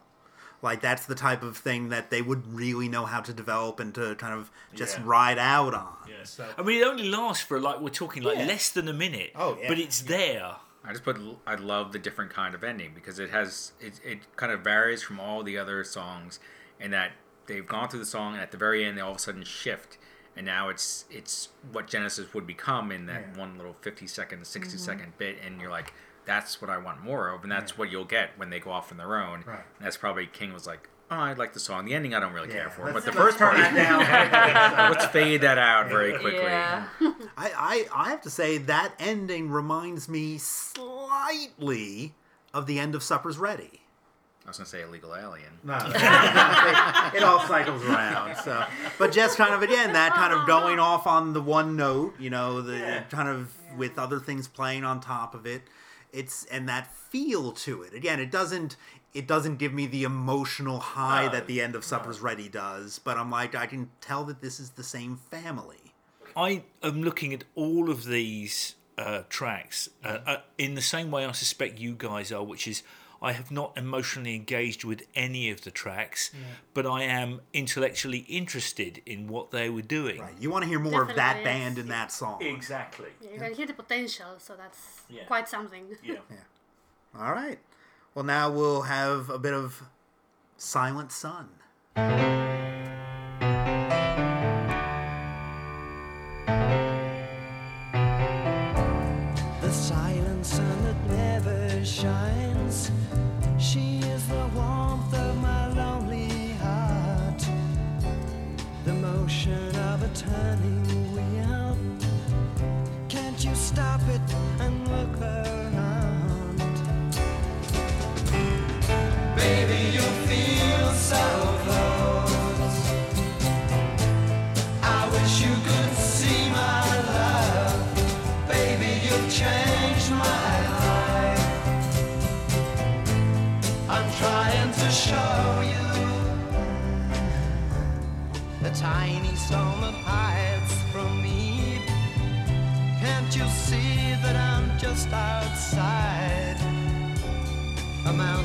Like that's the type of thing that they would really know how to develop and to kind of just Yeah. ride out on. Yes. I mean, it only lasts for like we're talking like Yeah. less than a minute. Oh, yeah. But it's there. I just put I love the different kind of ending because it has it, it kind of varies from all the other songs in that they've gone through the song and at the very end they all of a sudden shift and now it's it's what Genesis would become in that one little 50 second 60 mm-hmm. second bit and you're like that's what I want more of and that's what you'll get when they go off on their own Right. and that's probably King was like oh I like the song the ending I don't really care for let's- but the first part that down. let's fade that out very quickly Yeah. I, I I have to say that ending reminds me slightly of the end of Supper's Ready. I was gonna say illegal alien No, it all cycles around. So, but just kind of again that kind of going off on the one note, you know, the kind of with other things playing on top of it. It's and that feel to it. Again, it doesn't it doesn't give me the emotional high No, that the end of Supper's Ready does. But I'm like, I can tell that this is the same family. I am looking at all of these uh, tracks uh, uh, in the same way I suspect you guys are, which is I have not emotionally engaged with any of the tracks, but I am intellectually interested in what they were doing. Right? You want to hear more of that band yes. in that song. Exactly. Yeah, you can hear the potential, so that's Yeah. quite something. Yeah. All right. Well, now we'll have a bit of Silent Sun.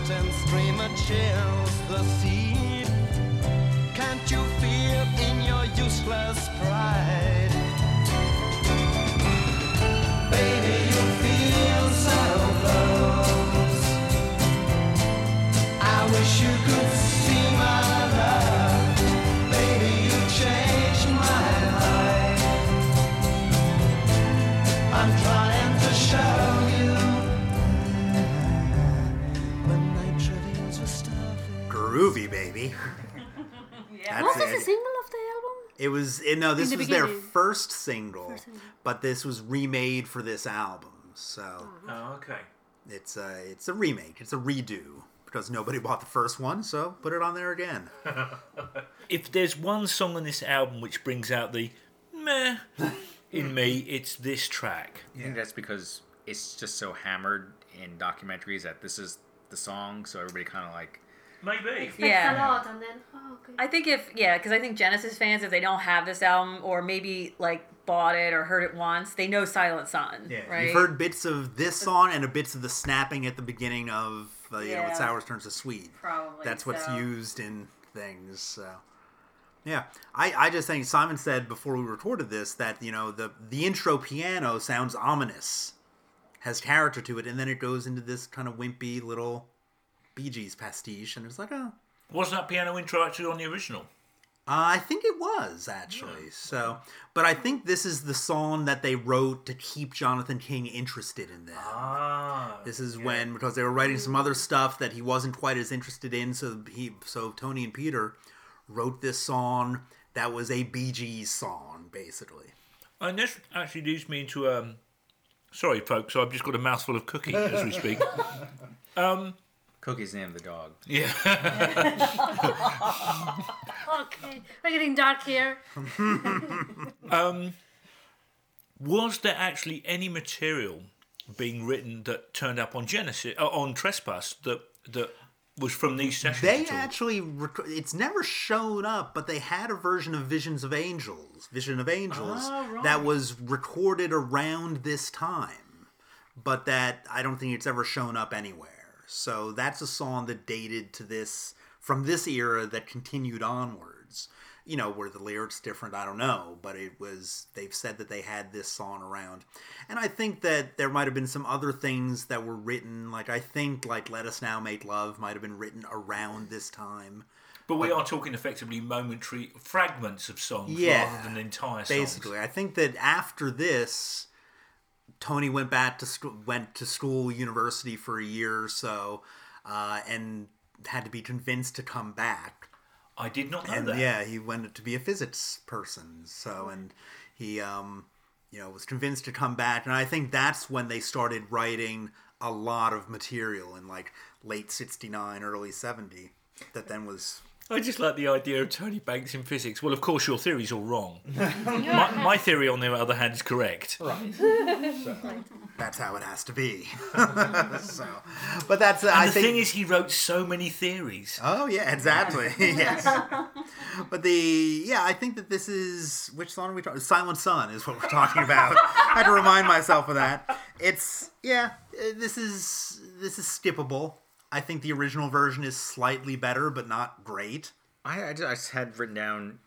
Mountain stream that chills the sea. Can't you feel in your useless It was eh, no, this the was their beginning. first single, First single. but this was remade for this album. So Oh, okay. it's a it's a remake. It's a redo because nobody bought the first one, so put it on there again. If there's one song on this album which brings out the meh in me, it's this track. I think that's because it's just so hammered in documentaries that this is the song, so everybody kind of like Maybe. Expects Yeah. a lot, and then oh, okay. I think if yeah, because I think Genesis fans, if they don't have this album or maybe like bought it or heard it once, they know Silent Sun. Yeah, right. you've heard bits of this song and a bits of the snapping at the beginning of uh, you know, Yeah. when sours turns to sweet. Probably, That's what's so. used in things. So. Yeah, I, I just think Simon said before we recorded this that you know the the intro piano sounds ominous, has character to it, and then it goes into this kind of wimpy little Bee Gees pastiche, and it was like, oh, Wasn't that piano intro actually on the original? Uh, I think it was actually. So, but I think this is the song that they wrote to keep Jonathan King interested in them. Ah. This is when because they were writing some other stuff that he wasn't quite as interested in. So he, so Tony and Peter wrote this song that was a Bee Gees song, basically. And this actually leads me into um. Sorry, folks. I've just got a mouthful of cookie as we speak. Cookie's name of the dog. Yeah. okay, we're getting dark here. um, Was there actually any material being written that turned up on Genesis uh, on Trespass that that was from these sessions? They at all? actually, rec- it's never shown up, but they had a version of Visions of Angels, Vision of Angels, Oh, right. that was recorded around this time, but that I don't think it's ever shown up anywhere. So that's a song that dated to this, from this era that continued onwards. You know, were the lyrics different? I don't know, but it was, they've said that they had this song around. And I think that there might have been some other things that were written, like I think, like Let Us Now Make Love might have been written around this time. But we are talking effectively momentary fragments of songs Yeah, rather than entire songs. Basically, I think that after this, Tony went back to school, went to school, university for a year or so, uh, and had to be convinced to come back. I did not know and that. yeah, he wanted to be a physics person. So and he um, you know was convinced to come back, and I think that's when they started writing a lot of material in like late '69, early '70. That then was I just like the idea of Tony Banks in physics. Well, of course, your theory's all wrong. my, my theory, on the other hand, is correct. Right. That's how it has to be. so, but that's And I the think. thing is, he wrote so many theories. Oh yeah, exactly. yes. But the yeah, I think that this is which song are we talking? Silent Sun is what we're talking about. I had to remind myself of that. It's yeah, uh, this is this is skippable. I think the original version is slightly better, but not great. I, I, just, I just had written down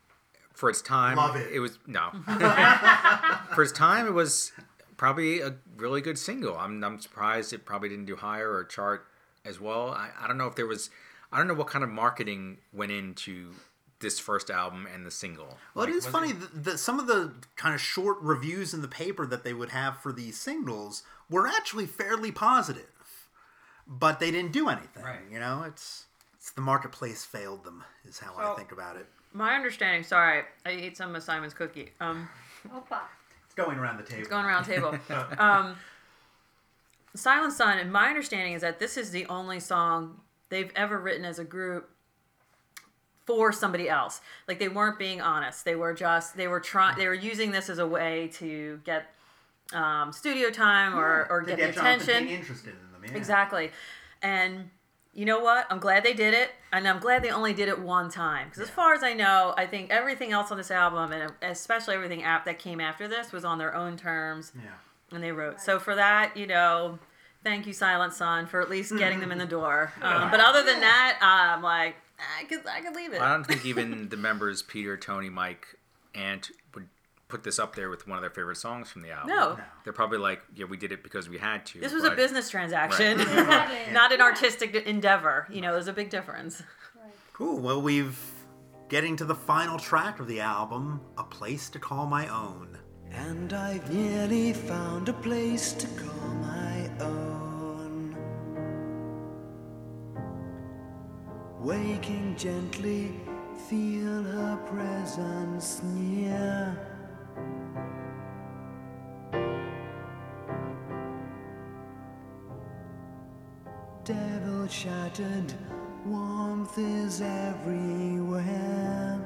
for its time. Love it. It was no. for its time, it was probably a really good single. I'm I'm surprised it probably didn't do higher or chart as well. I, I don't know if there was. I don't know what kind of marketing went into this first album and the single. Well, Like, it is funny that that some of the kind of short reviews in the paper that they would have for these singles were actually fairly positive, but they didn't do anything. Right. You know, it's it's the marketplace failed them, is how I think about it. My understanding. Sorry, I ate some of Simon's cookie. Um, Opa. It's going around the table. it's going around the table. um, Silent Sun. And my understanding is that this is the only song they've ever written as a group for somebody else. Like they weren't being honest. They were just they were trying. They were using this as a way to get um, studio time or or To get, the Jonathan attention. King interested in them. Yeah. Exactly. And you know what? I'm glad they did it, and I'm glad they only did it one time. Because as far as I know, I think everything else on this album, and especially everything app that came after this, was on their own terms, Yeah. and they wrote. So for that, you know, thank you, Silent Sun, for at least getting them in the door. Um, but other than that, I'm like, I could, I could leave it. I don't think even the members Peter, Tony, Mike, Ant would put this up there with one of their favorite songs from the album. No. They're probably like, yeah, we did it because we had to. This was a business transaction, Exactly. not an artistic endeavor. You know, there's a big difference. Cool. Well, we've getting to the final track of the album, "A Place to Call My Own." And I've nearly found a place to call my own. Waking gently, feel her presence near. Devil shattered, warmth is everywhere.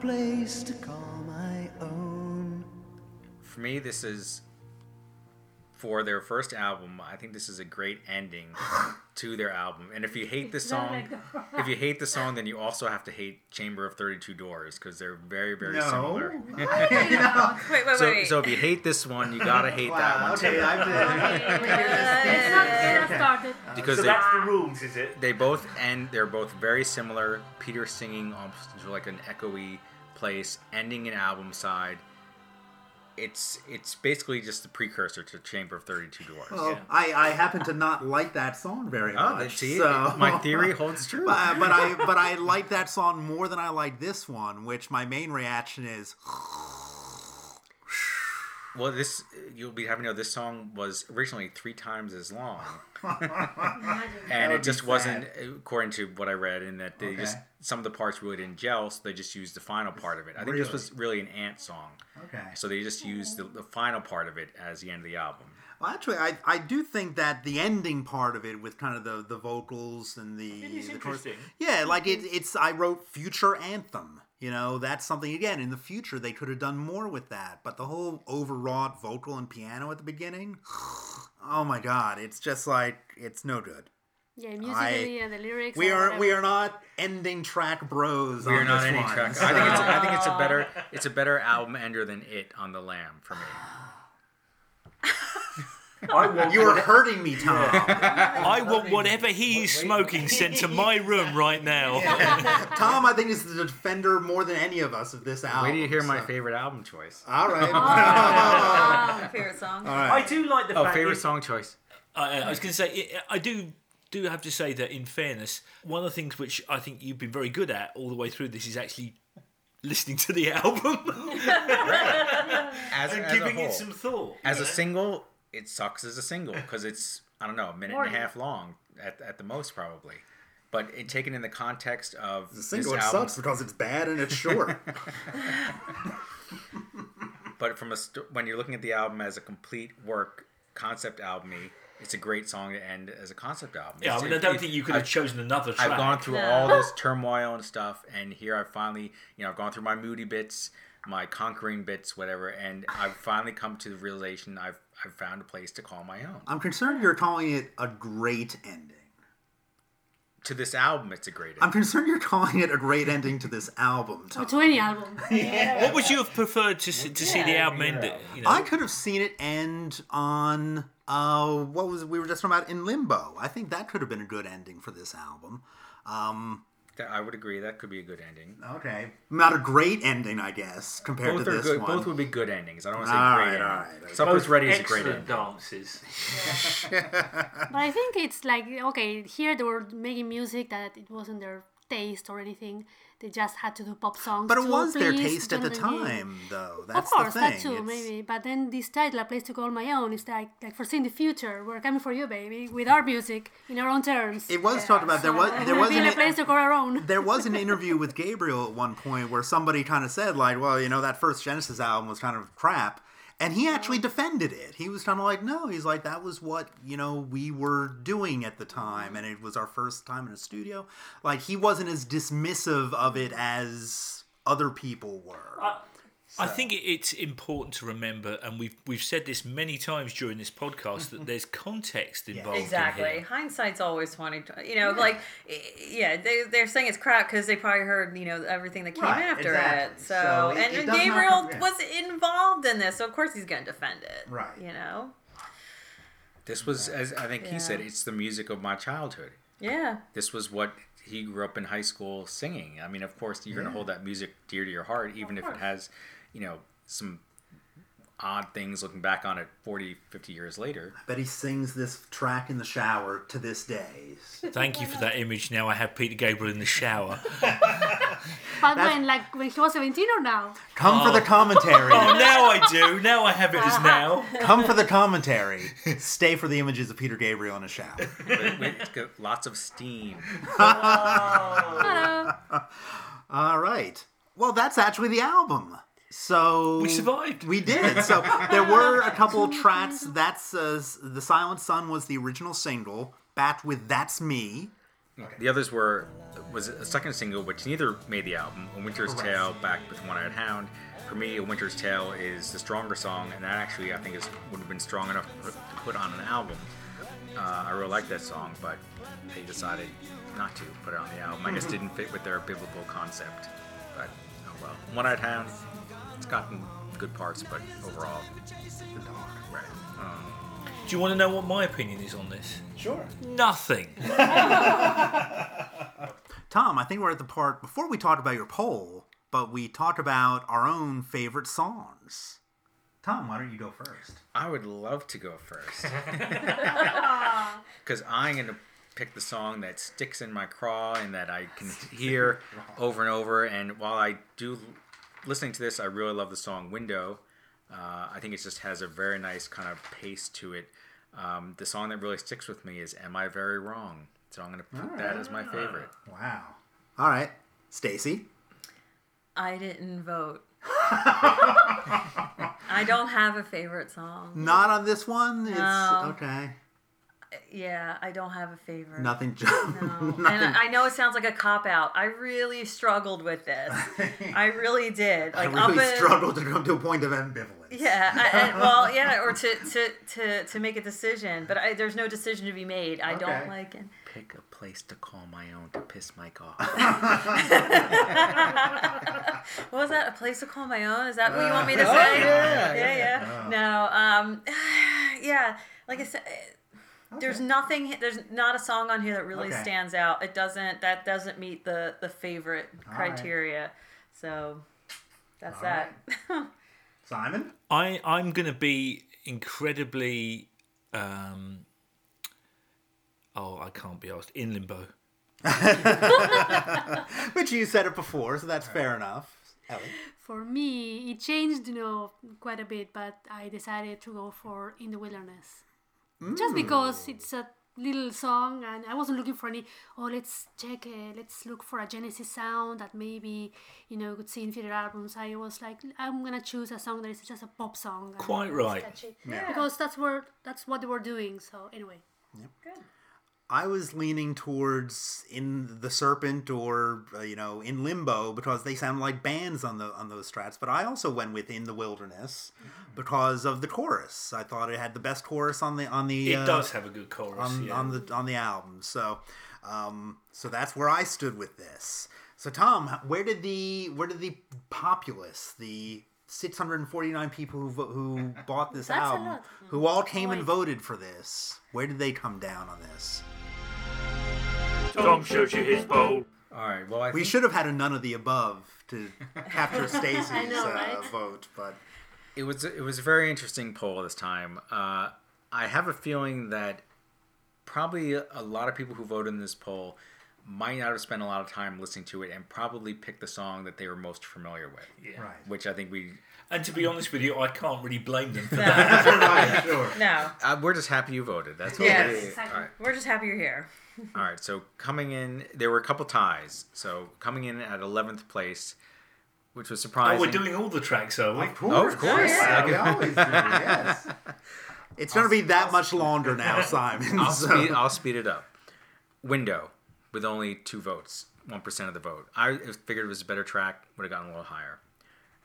Place to call my own. For me, this is for their first album. I think this is a great ending to their album. And if you hate the song, if you hate the song, then you also have to hate Chamber of Thirty Two Doors because they're very, very No. similar. Wait, wait, wait. So, wait. so if you hate this one, you gotta hate that one okay, too. I've It's not get started. Because So they, that's the rules, is it? they both end. They're both very similar. Peter singing almost into like an echoey place, ending an album side. It's it's basically just the precursor to Chamber of Thirty Two Doors. Well, I, I happen to not like that song very Oh, much. see, so. my theory holds true. But, but I but I like that song more than I like this one, which my main reaction is Well, this you'll be having to know this song was originally three times as long, and it just wasn't according to what I read. In that they Okay. just some of the parts really didn't gel, so they just used the final part of it. I think this was really an Ant song, okay. so they just used the, the final part of it as the end of the album. Well, actually, I, I do think that the ending part of it with kind of the, the vocals and the, It is the chorus- yeah, like it, it's I wrote future anthem. You know, that's something again in the future they could have done more with that. But the whole overwrought vocal and piano at the beginning, oh my god, it's just like it's no good. Yeah, musically and the lyrics. We and are we are not ending track bros. We are on not this any one. track. I think it's I think it's a better it's a better album ender than it on the Lamb for me. I want You are whatever- hurting me, Tom. I want whatever he is smoking sent to my room right now. Tom, I think is the defender more than any of us of this album. Wait till you hear my so- favorite album choice. All right. Ah, favorite song. All I do like the Oh, fact favorite that- song choice. I, I was going to say, I- I do do have to say that in fairness, one of the things which I think you've been very good at all the way through this is actually listening to the album As, and as a giving whole. it some thought. as a single, it sucks as a single because it's I don't know a minute and a half long at, at the most probably. But it, taken in the context of The single this it album, sucks because it's bad and it's short. but from a st- when you're looking at the album as a complete work concept album, it's a great song to end as a concept album. Yeah, I It's- mean, I don't it- think you could have I've- chosen another track. I've gone through No. all this turmoil and stuff, and here I finally, you know, I've gone through my moody bits, my conquering bits, whatever, and I've finally come to the realization I've I've found a place to call my own. I'm concerned you're calling it a great ending. To this album, it's a great. I'm concerned you're calling it a great ending to this album. Or Tom. to any album. What would you have preferred to see, to see the album end? You know? I could have seen it end on uh, what was we were just talking about in Limbo. I think that could have been a good ending for this album. Um, That- I would agree that could be a good ending. okay, not a great ending, I guess, compared Both to are this good. one. Both would be good endings. I don't want to say All great. Right, all right, okay. Supper's Both Ready is a great ending. dances. But I think it's like okay, here they were making music that it wasn't their taste or anything. They just had to do pop songs. but it was their taste at the time, though. That's Of course, the thing. that too, It's- maybe. But then this title, "A Place to Call My Own," is like like foreseeing the future. We're coming for you, baby, with our music in our own terms. It was talked about. There was there was an, a place to call our own. there was an interview with Gabriel at one point where somebody kind of said like, well, you know, that first Genesis album was kind of crap. And he actually defended it. He was kind of like, no, he's like, that was what, you know, we were doing at the time. And it was our first time in a studio. Like, he wasn't as dismissive of it as other people were. Uh, I think it's important to remember, and we've we've said this many times during this podcast, that mm-hmm. there's context involved. in Exactly. here. Hindsight's always twenty. You know, like yeah, they they're saying it's crap because they probably heard you know everything that came Right, after exactly. it. So So, it- and it does Gabriel come- yeah. was involved in this, so of course he's going to defend it. Right. You know. This was, as I think he said, it's the music of my childhood. Yeah. This was what he grew up in high school singing. I mean, of course, you're going to hold that music dear to your heart, even if it has, you know, some odd things looking back on it 40, 50 years later. But he sings this track in the shower to this day. Thank you for that image. Now I have Peter Gabriel in the shower. But when like when he was 17 or now? Come for the oh. commentary. Oh, now I do. Now I have it as uh-huh. now. Come for the commentary. Stay for the images of Peter Gabriel in a shower. But it's lots of steam. Hello. All right. Well, that's actually the album. So We survived. We did. So there were a couple tracks. That's uh, the Silent Sun was the original single. Bat with That's Me. The others were was a second single, which neither made the album. A Winter's Tale, back with One Eyed Hound. For me, A Winter's Tale is the stronger song, and that actually I think is would have been strong enough to put, on an album. Uh, I really like that song, but they decided not to put it on the album. I guess didn't fit with their biblical concept. But oh well. One Eyed Hound, it's gotten good parts, but overall, the dog. Right. Um, Do you want to know what my opinion is on this? Sure. Nothing. Tom, I think we're at the part before we talked about your poll, but we talked about our own favorite songs. Tom, why don't you go first? I would love to go first. Because I'm going to pick the song that sticks in my craw and that I can hear over and over. And while I do, listening to this, I really love the song Window. Uh, I think it just has a very nice kind of pace to it. Um, the song that really sticks with me is Am I Very Wrong? So I'm going to put that as my favorite. Wow. All right, Stacy. I didn't vote. I don't have a favorite song. Not on this one. It's No. okay. Yeah, I don't have a favorite. Nothing. No. nothing. And I know it sounds like a cop out. I really struggled with this. I really did. I really up in, struggled to come to a point of ambivalence. Yeah, I, and, well, yeah, or to, to, to, to make a decision, but I, there's no decision to be made. I Okay. don't like it. Pick a place to call my own to piss Mike off. What was that? A place to call my own? Is that what you want me to say? Oh, say? yeah, yeah, yeah. No, um, yeah. Like I said, there's nothing. There's not a song on here that really Okay. stands out. It doesn't. That doesn't meet the the favorite All right. criteria. So that's All that. Simon. I I'm gonna be incredibly. Um, oh, I can't be asked. In limbo. Which you said it before, so that's fair enough. Ellie. For me, it changed, you know, quite a bit, but I decided to go for In the Wilderness. Just hmm. because it's a little song and I wasn't looking for any, oh, let's check it, let's look for a Genesis sound that maybe, you know, could see in future albums. I was like, I'm going to choose a song that is just a pop song. Quite right. catchy. Because that's where that's what they were doing. So anyway, I was leaning towards in the Serpent or uh, you know in Limbo because they sound like bands on the on those strats. But I also went with In the Wilderness because of the chorus. I thought it had the best chorus on the on the It uh, does have a good chorus. on, yeah. on the on the album. So um, so that's where I stood with this. So Tom, where did the where did the populace, the 649 people who vo- who bought this album, lot. who all came and voted for this, where did they come down on this? Tom shows you his bowl. All right. Well, I We think should have had a none of the above to capture Stacy's I know, uh, right? vote, but it was it was a very interesting poll this time. Uh, I have a feeling that probably a lot of people who voted in this poll might not have spent a lot of time listening to it and probably picked the song that they were most familiar with. Yeah. right. Which I think we And to be honest with you, I can't really blame them for that. No, right, sure. no. uh, we're just happy you voted. That's all. Yes, it is. exactly. All right. We're just happy you're here. All right. So coming in, there were a couple ties. So coming in at eleventh place, which was surprising. oh, we're doing all the tracks, are we? Of course, Oh, of course. Yeah, we always do. Yes. It's going to be that much longer now, Simon. I'll so- speed, I'll speed it up. Window with only two votes, one percent of the vote. I figured it was a better track, would have gotten a little higher.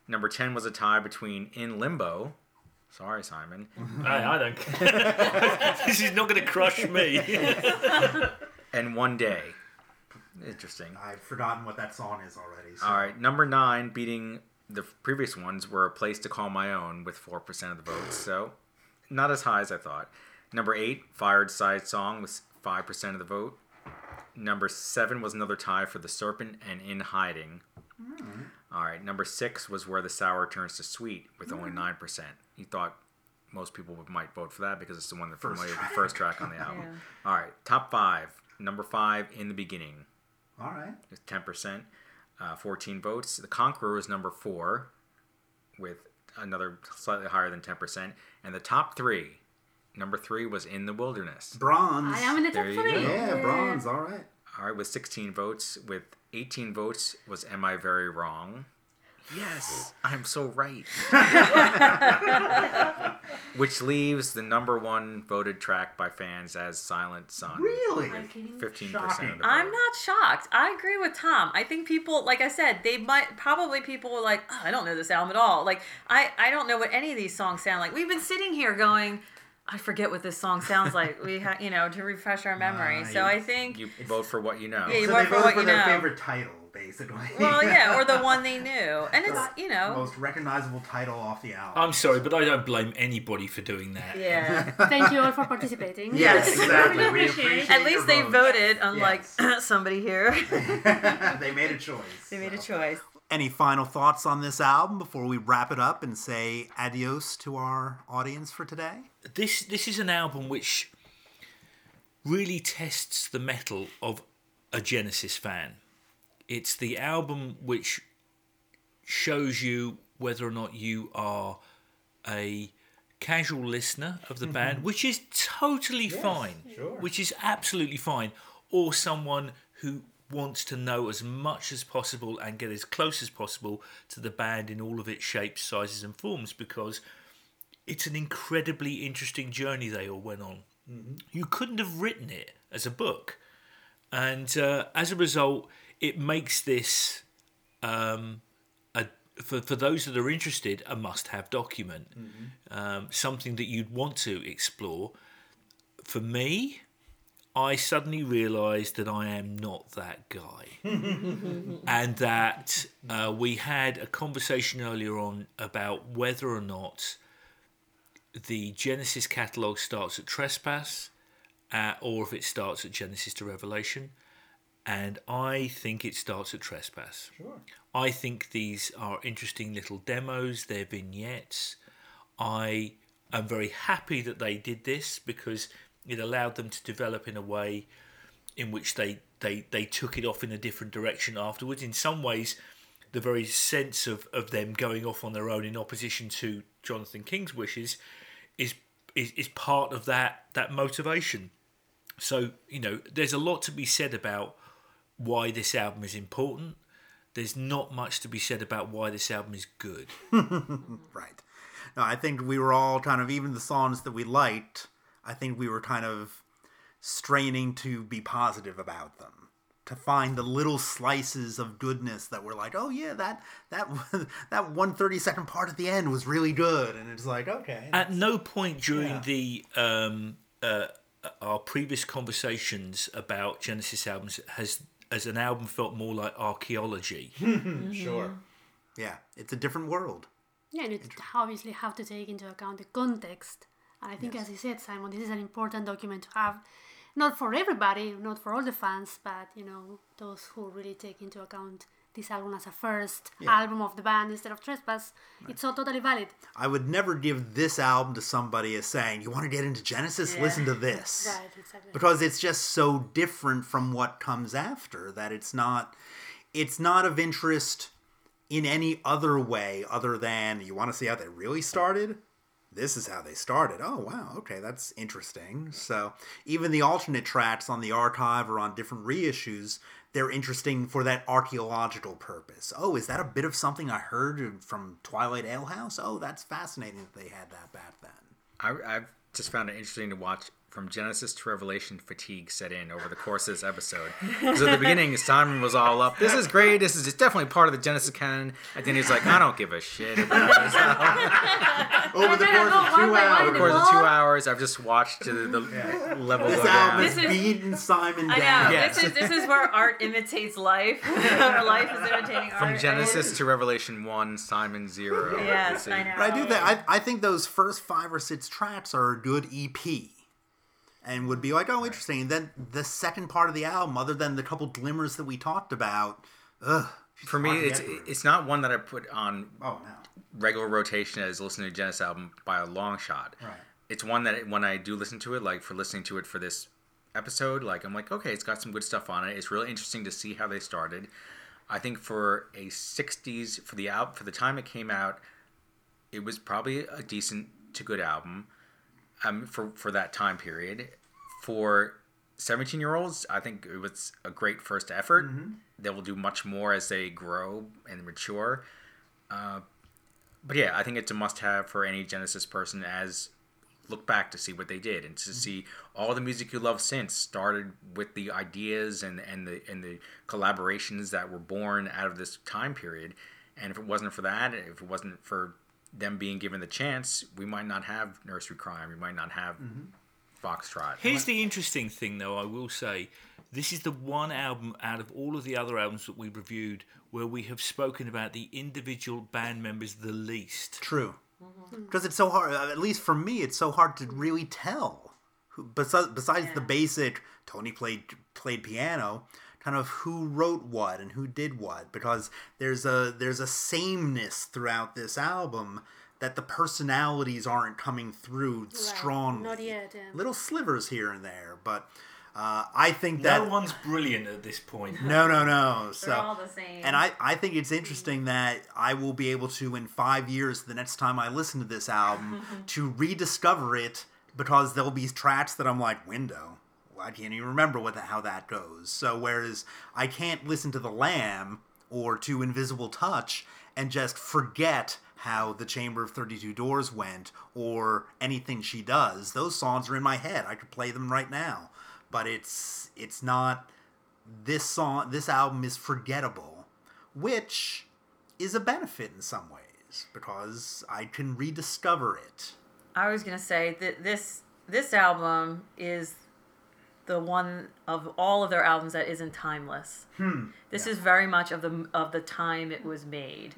Number ten was a tie between In Limbo. Sorry, Simon. Hey, I don't care. this is not going to crush me. And One Day. Interesting. I've forgotten what that song is already. So. All right, number nine, beating the previous ones, were a place to call my own with four percent of the votes. So, not as high as I thought. Number eight, Fireside Song with five percent of the vote. Number seven was another tie for The Serpent and In Hiding. Hmm. All right, number six was Where the Sour Turns to Sweet with only nine percent. You thought most people might vote for that because it's the one that familiar with the first track on the album. All right, top five. Number five, In the Beginning All right. with 10%, uh, 14 votes. The Conqueror was number four with another slightly higher than 10%. And the top three, number three was In the Wilderness. Bronze. I am in the top three. Yeah, bronze. All right. All right, with 16 votes. With 18 votes was Am I Very Wrong? Yes, I'm so right. Which leaves the number one voted track by fans as Silent Sun. Really? Fifteen percent. I'm not shocked. I agree with Tom. I think people, like I said, they might probably people were like, oh, I don't know this album at all. Like I, I don't know what any of these songs sound like. We've been sitting here going, I forget what this song sounds like. We have, you know, to refresh our memory. Ah, so I think, You vote for what you know. Yeah, you So vote they for voted what for you their know. favorite title, basically. well, yeah, or the one they knew, and it's you know, most recognizable title off the album. I'm sorry, but I don't blame anybody for doing that. yeah. Thank you all for participating. yes, Yes. exactly. We Appreciate it. appreciate At your least they vote. voted, unlike Yes. somebody here. they made a choice. they made a choice. Any final thoughts on this album before we wrap it up and say adios to our audience for today? This this is an album which really tests the mettle of a Genesis fan. It's the album which shows you whether or not you are a casual listener of the band, mm-hmm. which is totally fine, sure. which is absolutely fine, or someone who wants to know as much as possible and get as close as possible to the band in all of its shapes, sizes, and forms because it's an incredibly interesting journey they all went on. You couldn't have written it as a book, and uh, as a result, it makes this um, a for for those that are interested a must-have document, um, something that you'd want to explore. For me, I suddenly realised that I am not that guy, and that uh, we had a conversation earlier on about whether or not the Genesis catalog starts at Trespass, uh, or if it starts at Genesis to Revelation, and I think it starts at Trespass. Sure. I think these are interesting little demos. They're vignettes. I am very happy that they did this because it allowed them to develop in a way in which they they they took it off in a different direction afterwards. In some ways, the very sense of, of them going off on their own in opposition to Jonathan King's wishes is is, is part of that that motivation. So you know, there's a lot to be said about why this album is important. There's not much to be said about why this album is good. Right. No, I think we were all kind of even the songs that we liked. I think we were kind of straining to be positive about them, to find the little slices of goodness that were like, oh yeah, that that that one thirty second part at the end was really good, and it's like, okay, At no point during Yeah. the um, uh, our previous conversations about Genesis albums has as an album felt more like archaeology. sure, yeah, it's a different world. Yeah, and you obviously have to take into account the context. And I think, as you said, Simon, this is an important document to have, not for everybody, not for all the fans, but you know those who really take into account this album as a first album of the band instead of Trespass. It's all totally valid. I would never give this album to somebody as saying, "You want to get into Genesis? Listen to this." Right, exactly. because it's just so different from what comes after that it's not it's not of interest in any other way other than you want to see how they really started this is how they started. Oh wow. Okay that's interesting. So even the alternate tracks on the archive or on different reissues they're interesting for that archaeological purpose. Oh is that a bit of something i heard from twilight alehouse oh that's fascinating that they had that back then. I, I've just found it interesting to watch from Genesis to Revelation fatigue set in over the course of this episode. Because at the beginning, Simon was all up. This is great. This is definitely part of the Genesis canon. And then he's like, I don't give a shit. About this. over the course of two hours Over the course of two hours, I've just watched the, the level This go down. This is- beating Simon I down. know. Yes. This is this is where art imitates life. life is imitating art. From Genesis to Revelation 1, Simon 0. Yes, It's a- I know. But I do think I, I think those first five or six tracks are a good EP, and would be like, oh, interesting. And then the second part of the album, other than the couple glimmers that we talked about, ugh. For me, it's it's not one that I put on oh no, regular rotation as listening to Genesis album by a long shot. Right. It's one that when I do listen to it, like for listening to it for this episode, like I'm like, okay, it's got some good stuff on it. It's really interesting to see how they started. I think for a '60s for the out for the time it came out, it was probably a decent to good album. Um, for for that time period, for 17 year olds, I think it was a great first effort. Mm-hmm. They will do much more as they grow and mature uh, but yeah, I think it's a must-have for any Genesis person as look back to see what they did and to mm-hmm. see all the music you love since started with the ideas and and the and the collaborations that were born out of this time period. And if it wasn't for that, if it wasn't for them being given the chance, we might not have Nursery Cryme. We might not have Foxtrot. Here's the interesting thing, though, I will say. This is the one album out of all of the other albums that we reviewed where we have spoken about the individual band members the least. True. Because it's so hard, uh, at least for me, it's so hard to really tell. Who, besides, besides the basic, Tony played played piano, kind of who wrote what and who did what. Because there's a there's a sameness throughout this album that the personalities aren't coming through strongly. not yet, yeah. Little slivers here and there, but uh, I think No that one's brilliant at this point. no, no, no. So, They're all the same. And I, I think it's interesting that I will be able to, in five years, the next time I listen to this album, to rediscover it because there'll be tracks that I'm like, window. I can't even remember what the, how that goes. So, whereas I can't listen to The Lamb or to Invisible Touch and just forget how the Chamber of 32 Doors went or anything she does, those songs are in my head. I could play them right now. But it's it's not this song this album is forgettable which is a benefit in some ways because i can rediscover it I was gonna say that this this album is the one of all of their albums that isn't timeless. This is very much of the of the time it was made.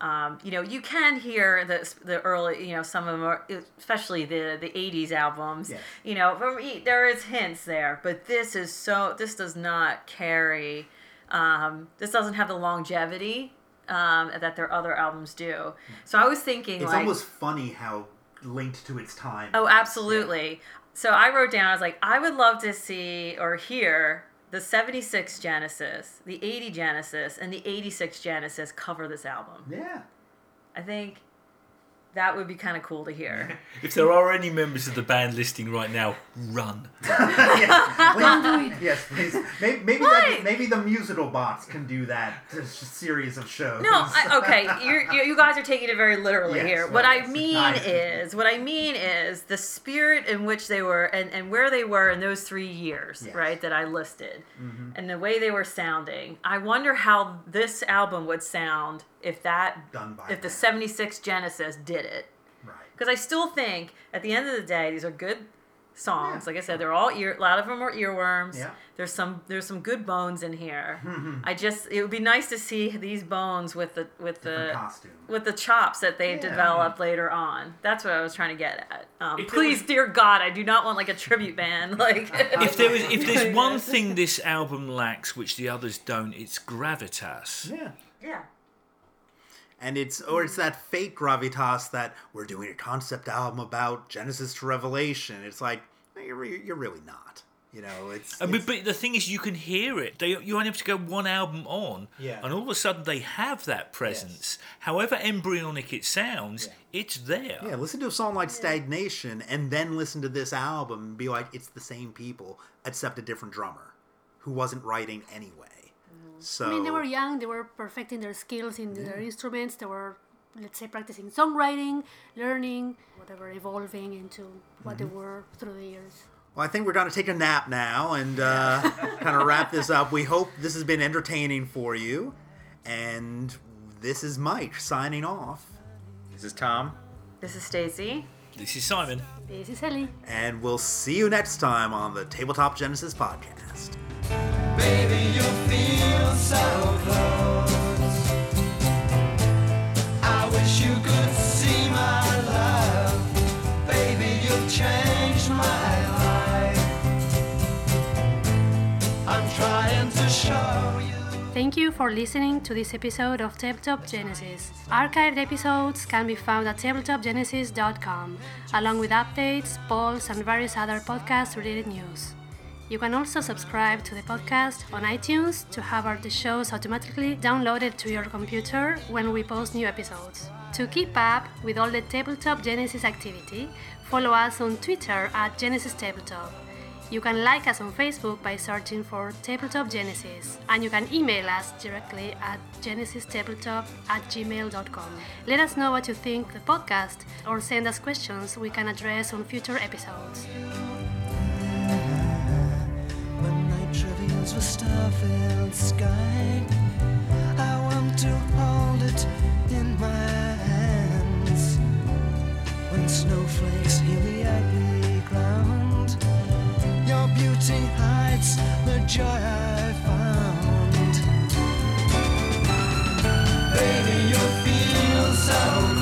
Um, you know, you can hear the the early, you know, some of them are, especially the the '80s albums. Yeah. You know, there is hints there, but this is so. This does not carry. Um, this doesn't have the longevity um, that their other albums do. So I was thinking, it's like, almost funny how linked to its time Oh, absolutely. So I wrote down, I was like, I would love to see or hear the 76 Genesis, the 80 Genesis, and the 86 Genesis cover this album. yeah I think that would be kind of cool to hear. If there are any members of the band listening right now, run. yes please maybe maybe, that, maybe the musical box can do that a series of shows No, I, okay, you're, you you guys are taking it very literally Yes, here. well, What I mean I- is, what I mean is the spirit in which they were and, and where they were in those three years, Yes. right, that I listed, mm-hmm. and the way they were sounding. I wonder how this album would sound if that, Done by if the 76 Genesis did it. right Because I still think at the end of the day, these are good songs. Yeah. Like I said, they're all ear. A lot of them are earworms. Yeah. There's some there's some good bones in here. I just it would be nice to see these bones with the with the costume. with the chops that they Yeah. developed later on. That's what I was trying to get at. Um, please, was- dear God, I do not want like a tribute band. Like If there was if there's one thing this album lacks which the others don't, it's gravitas. yeah yeah. And it's or it's that fake gravitas that we're doing a concept album about Genesis to Revelation. It's like you're, you're really not. You know, it's, but, it's- but the thing is, you can hear it. They, you only have to go one album on, Yeah. and all of a sudden they have that presence. However embryonic it sounds, Yeah. it's there. yeah. Listen to a song like Stagnation, and then listen to this album and be like, it's the same people except a different drummer who wasn't writing anyway. So I mean, they were young. They were perfecting their skills in their instruments. They were, let's say, practicing songwriting, learning, whatever, evolving into what they were through the years. Well, I think we're going to take a nap now and uh, kind of wrap this up. We hope this has been entertaining for you. And this is Mike signing off. This is Tom. This is Stacy. This is Simon. This is Ellie. And we'll see you next time on the Tabletop Genesis podcast. Baby, Thank you for listening to this episode of Tabletop Genesis. Archived episodes can be found at tabletopgenesis.com, along with updates, polls, and various other podcast related news. You can also subscribe to the podcast on iTunes to have our shows automatically downloaded to your computer when we post new episodes. To keep up with all the Tabletop Genesis activity, follow us on Twitter at Genesis Tabletop. You can like us on Facebook by searching for Tabletop Genesis, and you can email us directly at genesistabletop at gmail.com. Let us know what you think of the podcast or send us questions we can address on future episodes. With were star-filled sky. I want to hold it in my hands. When snowflakes heal the ugly ground, your beauty hides the joy I found. Baby, you feel so.